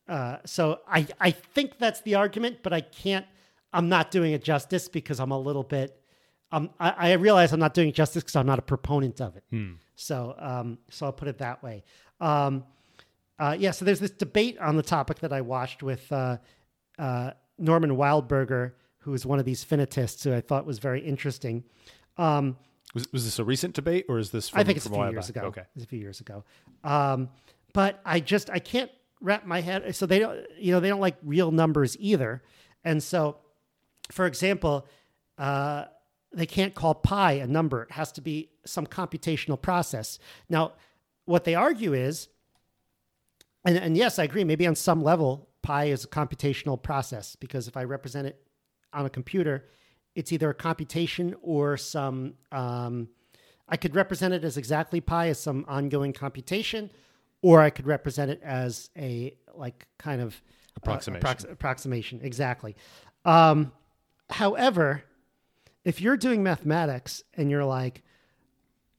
uh, so I I think that's the argument, but I can't. I'm not doing it justice because I'm a little bit. Um, I, I realize I'm not doing it justice because I'm not a proponent of it. So um, so I'll put it that way. Um, uh, yeah. So there's this debate on the topic that I watched with uh, uh, Norman Wildberger, who is one of these finitists, who I thought was very interesting. Um, Was, was this a recent debate or is this? From, I think it's a few years back? ago. Okay. It's a few years ago. Um, but I just I can't wrap my head. So they don't, you know, they don't like real numbers either. And so, for example, uh, they can't call pi a number. It has to be some computational process. Now, what they argue is, and, and yes, I agree. Maybe on some level, pi is a computational process because if I represent it on a computer, it's either a computation or some. Um, I could represent it as exactly pi as some ongoing computation, or I could represent it as a like kind of uh, Approximation. approx- approximation, exactly. Um, however, if you're doing mathematics and you're like,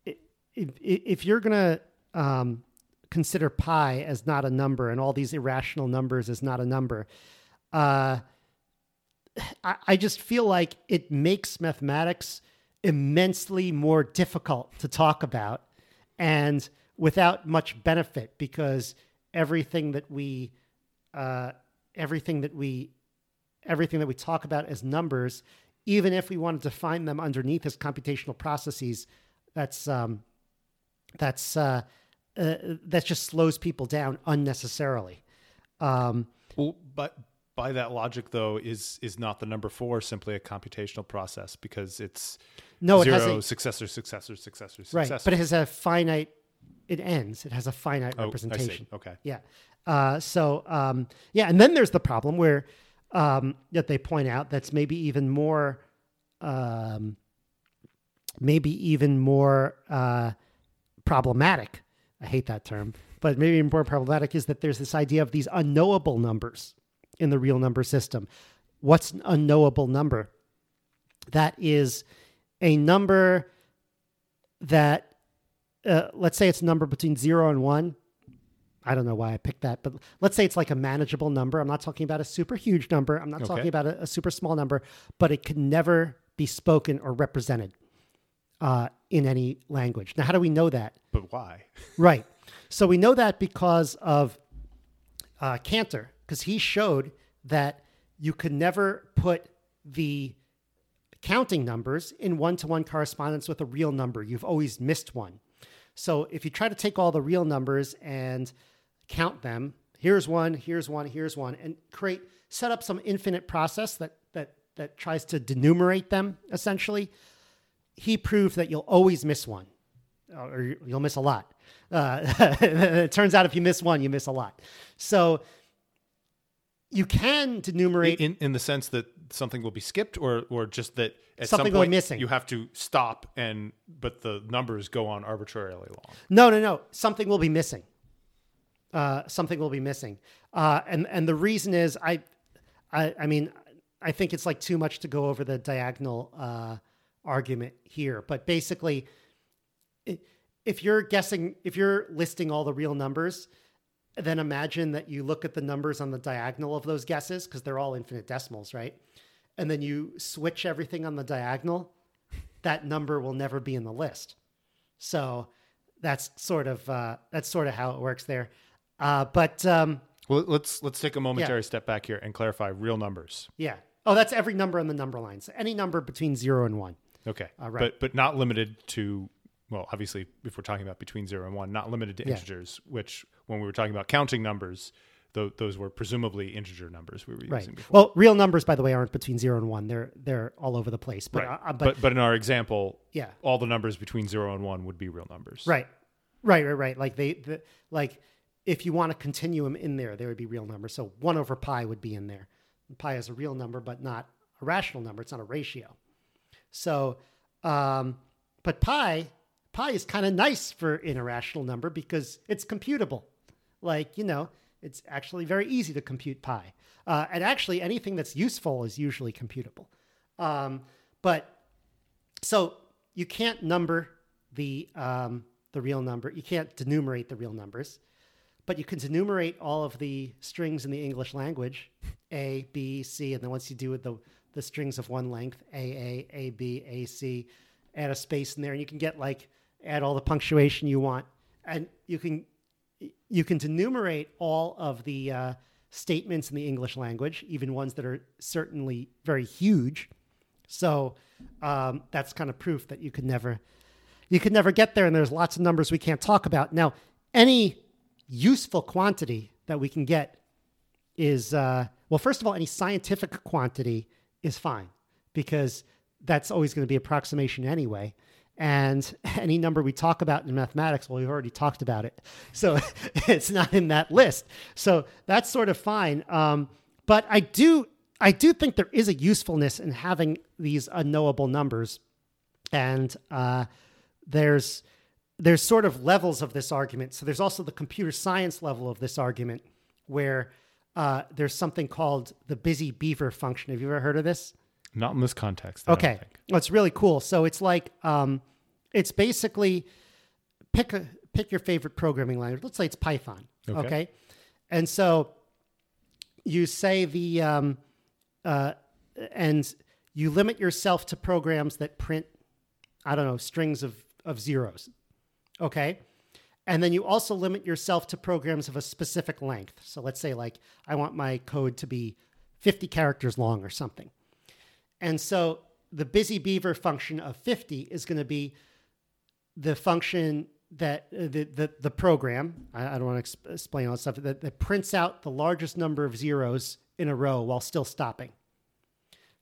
if, if you're gonna um, consider pi as not a number and all these irrational numbers as not a number, uh, I, I just feel like it makes mathematics immensely more difficult to talk about and without much benefit because everything that we uh, everything that we everything that we talk about as numbers even if we want to define them underneath as computational processes that's um, that's uh, uh, that just slows people down unnecessarily. Um, Well, but by that logic, though, is is not the number four simply a computational process because it's No, it zero has a- successor, successor, successor, right but it has a finite it ends. It has a finite Oh, representation. Okay. yeah. Uh, so um, yeah and then there's the problem where um, that they point out that's maybe even more um, maybe even more uh, problematic i hate that term but maybe more problematic is that there's this idea of these unknowable numbers in the real number system what's an unknowable number that is a number that uh, let's say it's a number between zero and one. I don't know why I picked that, but let's say it's like a manageable number. I'm not talking about a super huge number. I'm not Okay. talking about a, a super small number, but it can never be spoken or represented uh, in any language. Now, how do we know that? But why? Right. So we know that because of uh, Cantor, because he showed that you could never put the counting numbers in one to one correspondence with a real number. You've always missed one. So if you try to take all the real numbers and count them, here's one, here's one, here's one, and create set up some infinite process that that that tries to denumerate them essentially, he proved that you'll always miss one or you- you'll miss a lot. Uh, it turns out if you miss one, you miss a lot. So you can denumerate. In in the sense that something will be skipped, or or just that at Something some will be point missing. you have to stop and but the numbers go on arbitrarily long. no, no, no. Something will be missing. Uh, something will be missing. Uh, and and the reason is I, I, I mean, I think it's like too much to go over the diagonal uh, argument here. But basically, if you're guessing, if you're listing all the real numbers, then imagine that you look at the numbers on the diagonal of those guesses because they're all infinite decimals, right? And then you switch everything on the diagonal, that number will never be in the list. So that's sort of uh, that's sort of how it works there. Uh, but um, Well, let's let's take a momentary step back here and clarify real numbers. yeah, oh, that's every number on the number lines. Any number between zero and one. Okay, Uh, right. but but not limited to well, obviously, if we're talking about between zero and one, not limited to Yeah. integers. Which when we were talking about counting numbers, th- those were presumably integer numbers we were Right. using before. Well, real numbers, by the way, aren't between zero and one. They're they're all over the place. But right. uh, but, but, but in our example, Yeah. all the numbers between zero and one would be real numbers. right, right, right, right. Like they the, like if you want a continuum in there, there would be real numbers. So one over pi would be in there. Pi is a real number, but not a rational number. It's not a ratio. So, um, but pi pi is kind of nice for an irrational number because it's computable. Like you know, it's actually very easy to compute pi. Uh, and actually, anything that's useful is usually computable. Um, but so you can't number the um, the real number. You can't denumerate the real numbers, but you can denumerate all of the strings in the English language, A, B, C, and then once you do the the strings of one length, A, A, A, B, A, C, add a space in there, and you can get like add all the punctuation you want, and you can you can enumerate all of the uh, statements in the English language, even ones that are certainly very huge. So um, that's kind of proof that you could never you could never get there, and there's lots of numbers we can't talk about now. Any useful quantity that we can get is uh, well, first of all, any scientific quantity is fine because that's always going to be approximation anyway. And any number we talk about in mathematics, well, we've already talked about it. So it's not in that list. So that's sort of fine. Um, but I do, I do think there is a usefulness in having these unknowable numbers. And uh, there's, there's sort of levels of this argument. So there's also the computer science level of this argument where uh, there's something called the busy beaver function. Have you ever heard of this? Not in this context. Okay. Well, it's really cool. So it's like um, it's basically pick a pick your favorite programming language. Let's say it's Python. Okay. Okay. And so you say the um, uh, and you limit yourself to programs that print I don't know strings of of zeros. Okay. And then you also limit yourself to programs of a specific length. So let's say like I want my code to be 50 characters long or something. And so the busy beaver function of 50 is going to be the function that uh, the, the, the program, I, I don't want to exp- explain all this stuff, that, that prints out the largest number of zeros in a row while still stopping.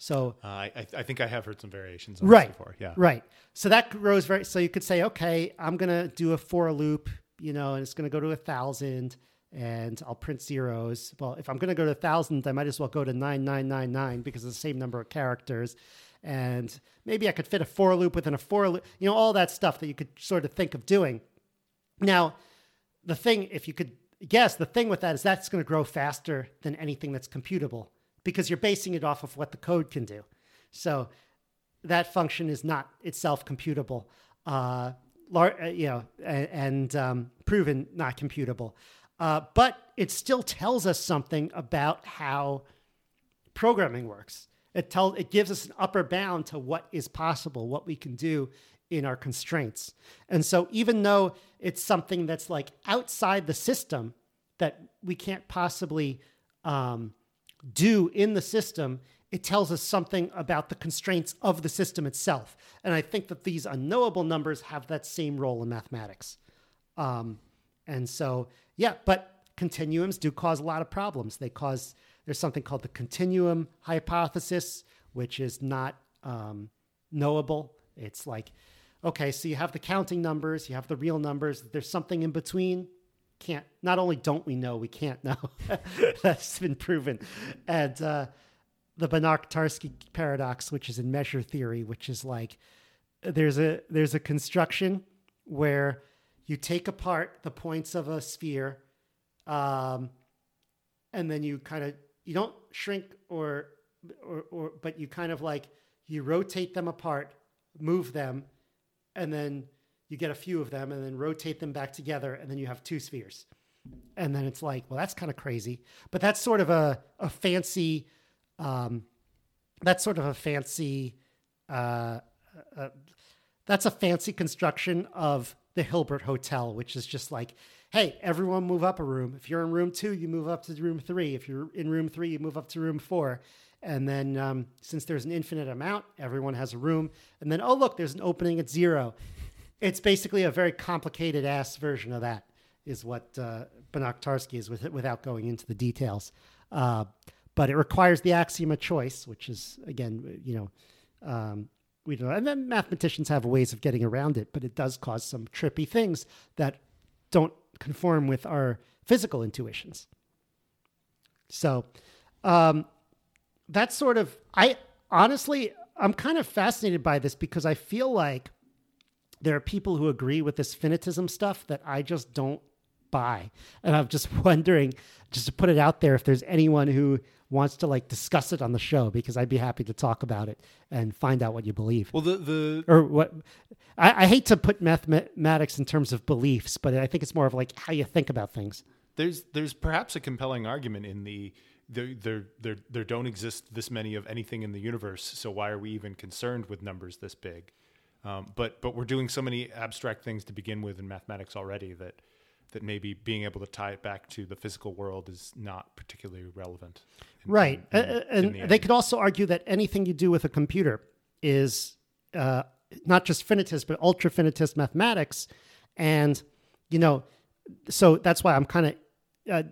So Uh, I, I- think I have heard some variations on right. this before. Yeah. right. So that grows very so you could say okay i'm gonna do a for loop you know and it's gonna go to a thousand and i'll print zeros. Well if i'm gonna go to a thousand i might as well go to 9999 because it's the same number of characters. And maybe i could fit a for loop within a for loop you know all that stuff that you could sort of think of doing. Now the thing if you could guess the thing with that is that's going to grow faster than anything that's computable because you're basing it off of what the code can do so that function is not itself computable, uh, lar- uh, you know, and, and um, proven not computable. Uh, but it still tells us something about how programming works. It tell it gives us an upper bound to what is possible, what we can do in our constraints. And so even though it's something that's like outside the system that we can't possibly um, do in the system, it tells us something about the constraints of the system itself. And I think that these unknowable numbers have that same role in mathematics. Um, and so, yeah, but continuums do cause a lot of problems. They cause, there's something called the continuum hypothesis, which is not um, knowable. It's like, okay, so you have the counting numbers, you have the real numbers, there's something in between. Can't, not only don't we know, we can't know. That's been proven. And, uh, the Banach-Tarski paradox, which is in measure theory, which is like there's a there's a construction where you take apart the points of a sphere, um, and then you kind of you don't shrink or, or or but you kind of like you rotate them apart, move them, and then you get a few of them, and then rotate them back together, and then you have two spheres. And then it's like, well, that's kind of crazy, but that's sort of a a fancy um, that's sort of a fancy uh, uh, that's a fancy construction of the Hilbert Hotel, which is just like, hey, everyone move up a room. If you're in room two, you move up to room three. If you're in room three, you move up to room four. And then um, since there's an infinite amount, everyone has a room. And then, oh, look, there's an opening at zero. It's basically a very complicated ass version of that, is what uh, Banach-Tarski is with it, without going into the details. Uh, but it requires the axiom of choice, which is again, you know, um, we don't. And then mathematicians have ways of getting around it, but it does cause some trippy things that don't conform with our physical intuitions. So, um, that's sort of. I honestly, I'm kind of fascinated by this because I feel like there are people who agree with this finitism stuff that I just don't buy. And I'm just wondering, just to put it out there, if there's anyone who wants to like discuss it on the show, because I'd be happy to talk about it and find out what you believe. Well, the the or what I, I hate to put mathematics in terms of beliefs, but I think it's more of like how you think about things. there's there's perhaps a compelling argument in the there there there there don't exist this many of anything in the universe, so why are we even concerned with numbers this big? Um, but but we're doing so many abstract things to begin with in mathematics already that that maybe being able to tie it back to the physical world is not particularly relevant. in- Right. in- in- Uh, and the they could also argue that anything you do with a computer is uh, not just finitist, but ultra finitist mathematics. And, you know, so that's why I'm kind of, uh,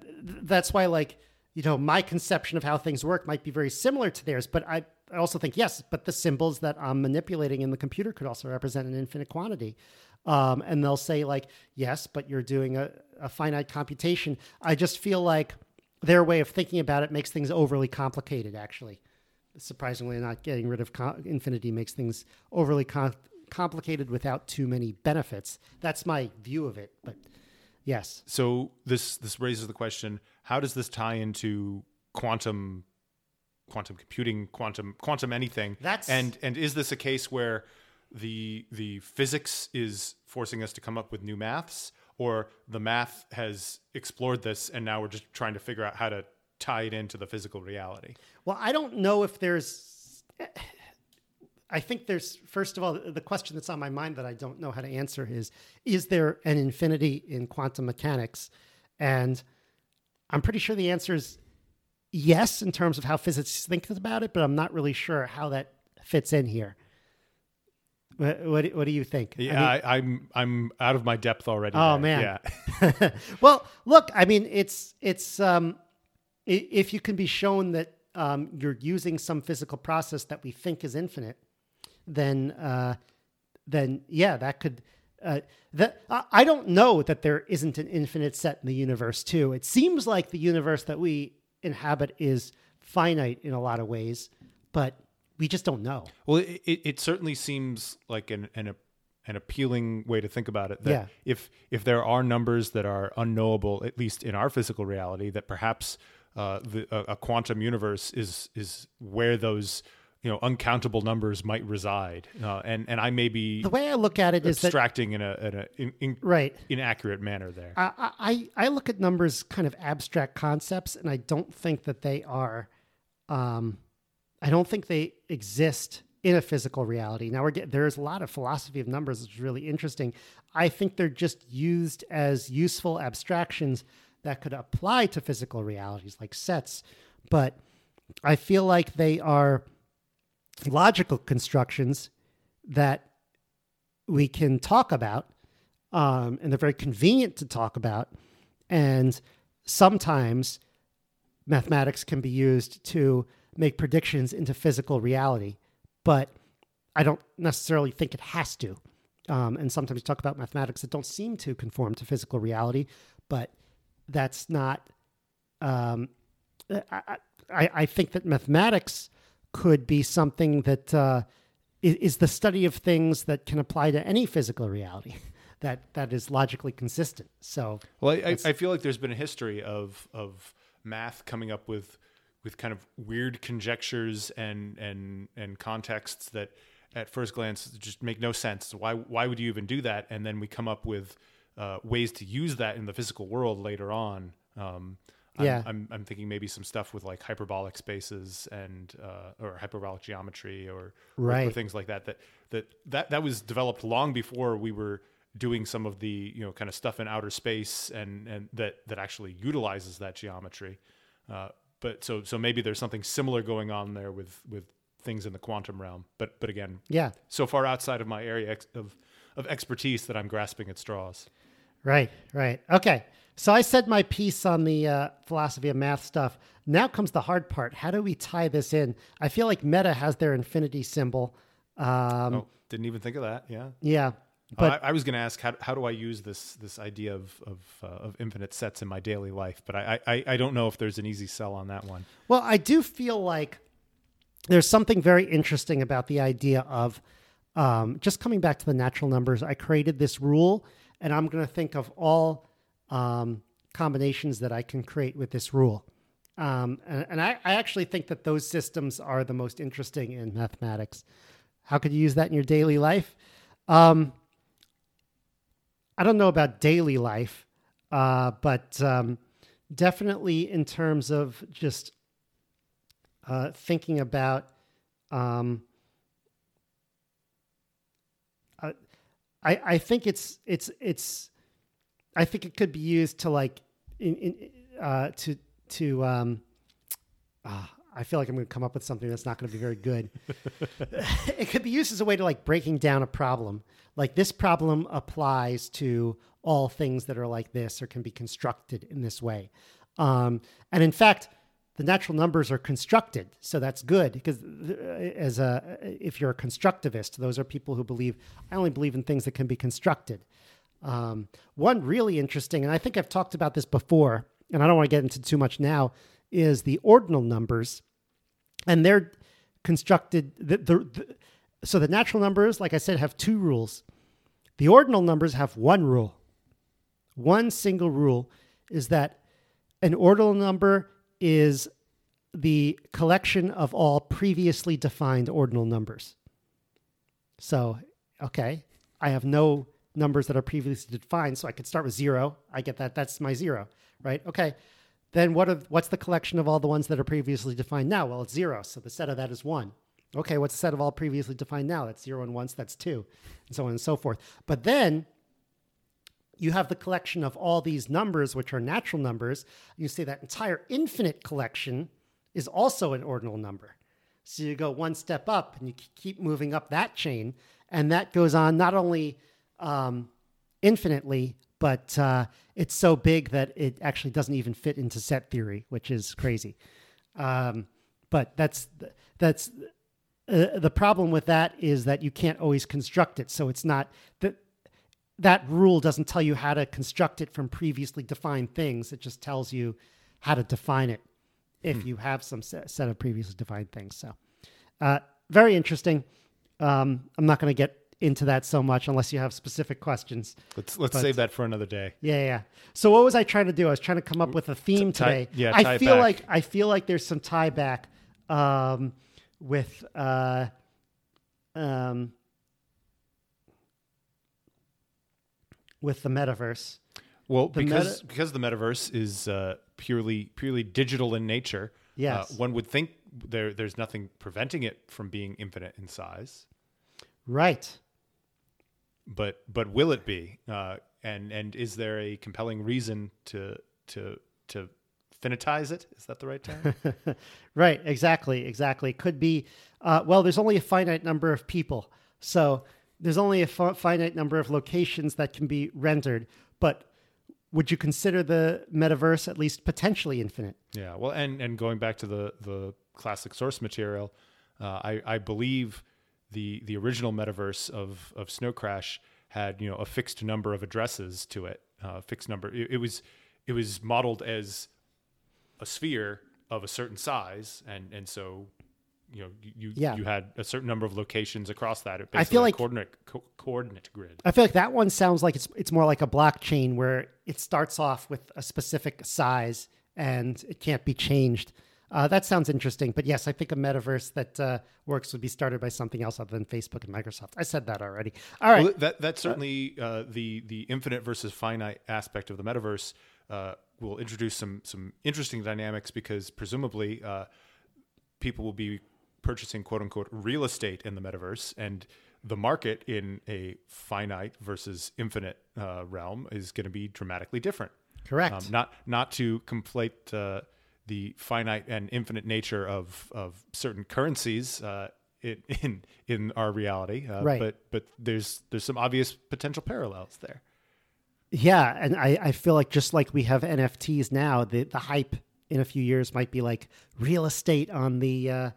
that's why, like, you know, my conception of how things work might be very similar to theirs. But I, I also think, yes, but the symbols that I'm manipulating in the computer could also represent an infinite quantity. Um, and they'll say, like, yes, but you're doing a, a finite computation. I just feel like their way of thinking about it makes things overly complicated, actually. Surprisingly, not getting rid of infinity makes things overly com- complicated without too many benefits. That's my view of it. But yes. So this this raises the question: How does this tie into quantum, quantum computing, quantum quantum anything? That's- and and is this a case where the the physics is forcing us to come up with new maths, or the math has explored this and now we're just trying to figure out how to tie it into the physical reality? Well, I don't know if there's. I think there's, first of all, the question that's on my mind that I don't know how to answer is Is there an infinity in quantum mechanics? And I'm pretty sure the answer is yes, in terms of how physics thinks about it, but I'm not really sure how that fits in here. What, what, what do you think? Yeah, mean- I, am I'm out of my depth already. Oh, man. yeah. well, look, I mean, it's it's um, if you can be shown that um, you're using some physical process that we think is infinite, then uh, then yeah, that could. Uh, that I don't know that there isn't an infinite set in the universe too. It seems like the universe that we inhabit is finite in a lot of ways, but we just don't know. Well, it, it, certainly seems like an, an an appealing way to think about it. That Yeah. if if there are numbers that are unknowable, at least in our physical reality, that perhaps uh, the, a, a quantum universe is is where those you know uncountable numbers might reside. Uh, and and I may be The way I look at it is abstracting in a, in a in, in, right. inaccurate manner there. I, I I look at numbers kind of abstract concepts, and I don't think that they are. Um, I don't think they exist in a physical reality. Now we're get, there's a lot of philosophy of numbers which is really interesting. I think they're just used as useful abstractions that could apply to physical realities like sets, but I feel like they are logical constructions that we can talk about um, and they're very convenient to talk about. And sometimes mathematics can be used to make predictions into physical reality, but I don't necessarily think it has to. Um, and sometimes you talk about mathematics that don't seem to conform to physical reality, but that's not. Um, I, I, I think that mathematics could be something that uh, i- is the study of things that can apply to any physical reality that that is logically consistent. So Well, I, I, I feel like there's been a history of of math coming up with with kind of weird conjectures and and and contexts that at first glance just make no sense. Why why would you even do that? And then we come up with uh, ways to use that in the physical world later on. Um, I'm, Yeah. I'm, I'm thinking maybe some stuff with like hyperbolic spaces and uh, or hyperbolic geometry or, or- or things like that. That that that that was developed long before we were doing some of the you know kind of stuff in outer space and and that that actually utilizes that geometry. Uh, but so so maybe there's something similar going on there with with things in the quantum realm. But but again, yeah, so far outside of my area ex- of of expertise that I'm grasping at straws. Right, right. Okay. So I said my piece on the uh, philosophy of math stuff. Now comes the hard part. How do we tie this in? I feel like Meta has their infinity symbol. Um, Oh, didn't even think of that. Yeah. Yeah. But But I, I was going to ask how, how do I use this this idea of of, uh, of infinite sets in my daily life, but I, I I don't know if there's an easy sell on that one. Well, I do feel like there's something very interesting about the idea of um, just coming back to the natural numbers. I created this rule, and I'm going to think of all um, combinations that I can create with this rule. Um, and and I, I actually think that those systems are the most interesting in mathematics. How could you use that in your daily life? Um, I don't know about daily life, uh, but um, definitely in terms of just uh, thinking about. Um, uh, I I think it's it's it's I think it could be used to like in, in uh, to to um, uh, I feel like I'm going to come up with something that's not going to be very good. it could be used as a way to like breaking down a problem. Like this problem applies to all things that are like this or can be constructed in this way. Um, and in fact, the natural numbers are constructed, so that's good because as a if you're a constructivist, those are people who believe I only believe in things that can be constructed. Um, one really interesting, and I think I've talked about this before, and I don't want to get into too much now, is the ordinal numbers, and they're constructed. The, the, the, so the natural numbers, like I said, have two rules. The ordinal numbers have one rule. One single rule is that an ordinal number is the collection of all previously defined ordinal numbers. So, okay, I have no numbers that are previously defined, so I could start with zero. I get that. That's my zero, right? Okay. Then what are, what's the collection of all the ones that are previously defined now? Well, it's zero. So the set of that is one. Okay, what's the set of all previously defined now? That's zero and one, that's two, and so on and so forth. But then you have the collection of all these numbers, which are natural numbers. You say that entire infinite collection is also an ordinal number. So you go one step up and you keep moving up that chain. And that goes on not only um, infinitely, but uh, it's so big that it actually doesn't even fit into set theory, which is crazy. Um, but that's that's uh, the problem with that is that you can't always construct it. So it's not that that rule doesn't tell you how to construct it from previously defined things. It just tells you how to define it if hmm. you have some set, set, of previously defined things. So, uh, very interesting. Um, I'm not going to get into that so much unless you have specific questions. Let's let's but, save that for another day. Yeah, yeah. So what was I trying to do? I was trying to come up with a theme tie, today. Yeah, I feel like I feel like there's some tie back um, with uh, um, with the metaverse. Well, the because meta- because the metaverse is uh, purely purely digital in nature. Uh, yes, uh, one would think there there's nothing preventing it from being infinite in size. Right. But but will it be? Uh, and and is there a compelling reason to to to finitize it? Is that the right term? right. Exactly. Exactly. Could be. Uh, well, there's only a finite number of people, so there's only a finite number of locations that can be rendered. But would you consider the metaverse at least potentially infinite? Yeah. Well, and and going back to the the classic source material, uh, I I believe the the original metaverse of of Snow Crash had you know a fixed number of addresses to it, uh, fixed number. It, it was it was modeled as a sphere of a certain size, and and so you know you yeah. you had a certain number of locations across that. I feel like coordinate co- coordinate grid. I feel like that one sounds like it's it's more like a blockchain where it starts off with a specific size and it can't be changed. Uh, that sounds interesting, but yes, I think a metaverse that uh, works would be started by something else other than Facebook and Microsoft. I said that already. All right, well, that that's certainly uh, the the infinite versus finite aspect of the metaverse uh, will introduce some some interesting dynamics because presumably uh, people will be purchasing quote unquote real estate in the metaverse and the market in a finite versus infinite uh, realm is going to be dramatically different. Correct. Um, not not to conflate uh, the finite and infinite nature of of certain currencies uh, in, in in our reality, uh, right. but but there's there's some obvious potential parallels there. Yeah, and I, I feel like just like we have NFTs now, the the hype in a few years might be like real estate on the uh,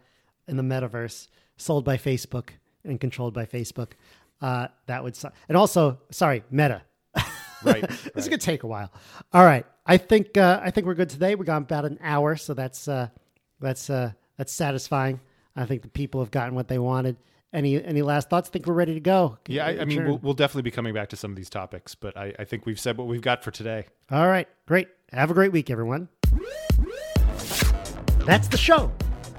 in the metaverse, sold by Facebook and controlled by Facebook. Uh, that would su- and also sorry, Meta. right, this right. is gonna take a while. All right, I think uh, I think we're good today. We got about an hour, so that's uh, that's uh, that's satisfying. I think the people have gotten what they wanted, any any last thoughts? Think we're ready to go. Yeah, I, I mean, we'll, we'll definitely be coming back to some of these topics, but I, I think we've said what we've got for today. All right, great. Have a great week, everyone. That's the show.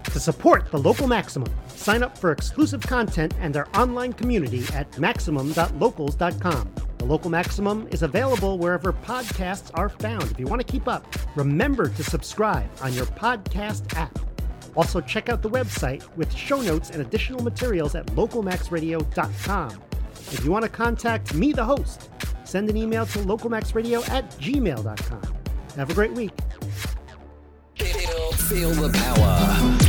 To support the local Maximum, sign up for exclusive content and our online community at maximum.locals.com. The local Maximum is available wherever podcasts are found. If you want to keep up, remember to subscribe on your podcast app. Also, check out the website with show notes and additional materials at localmaxradio.com. If you want to contact me, the host, send an email to localmaxradio at gmail.com. Have a great week. Feel, feel the power.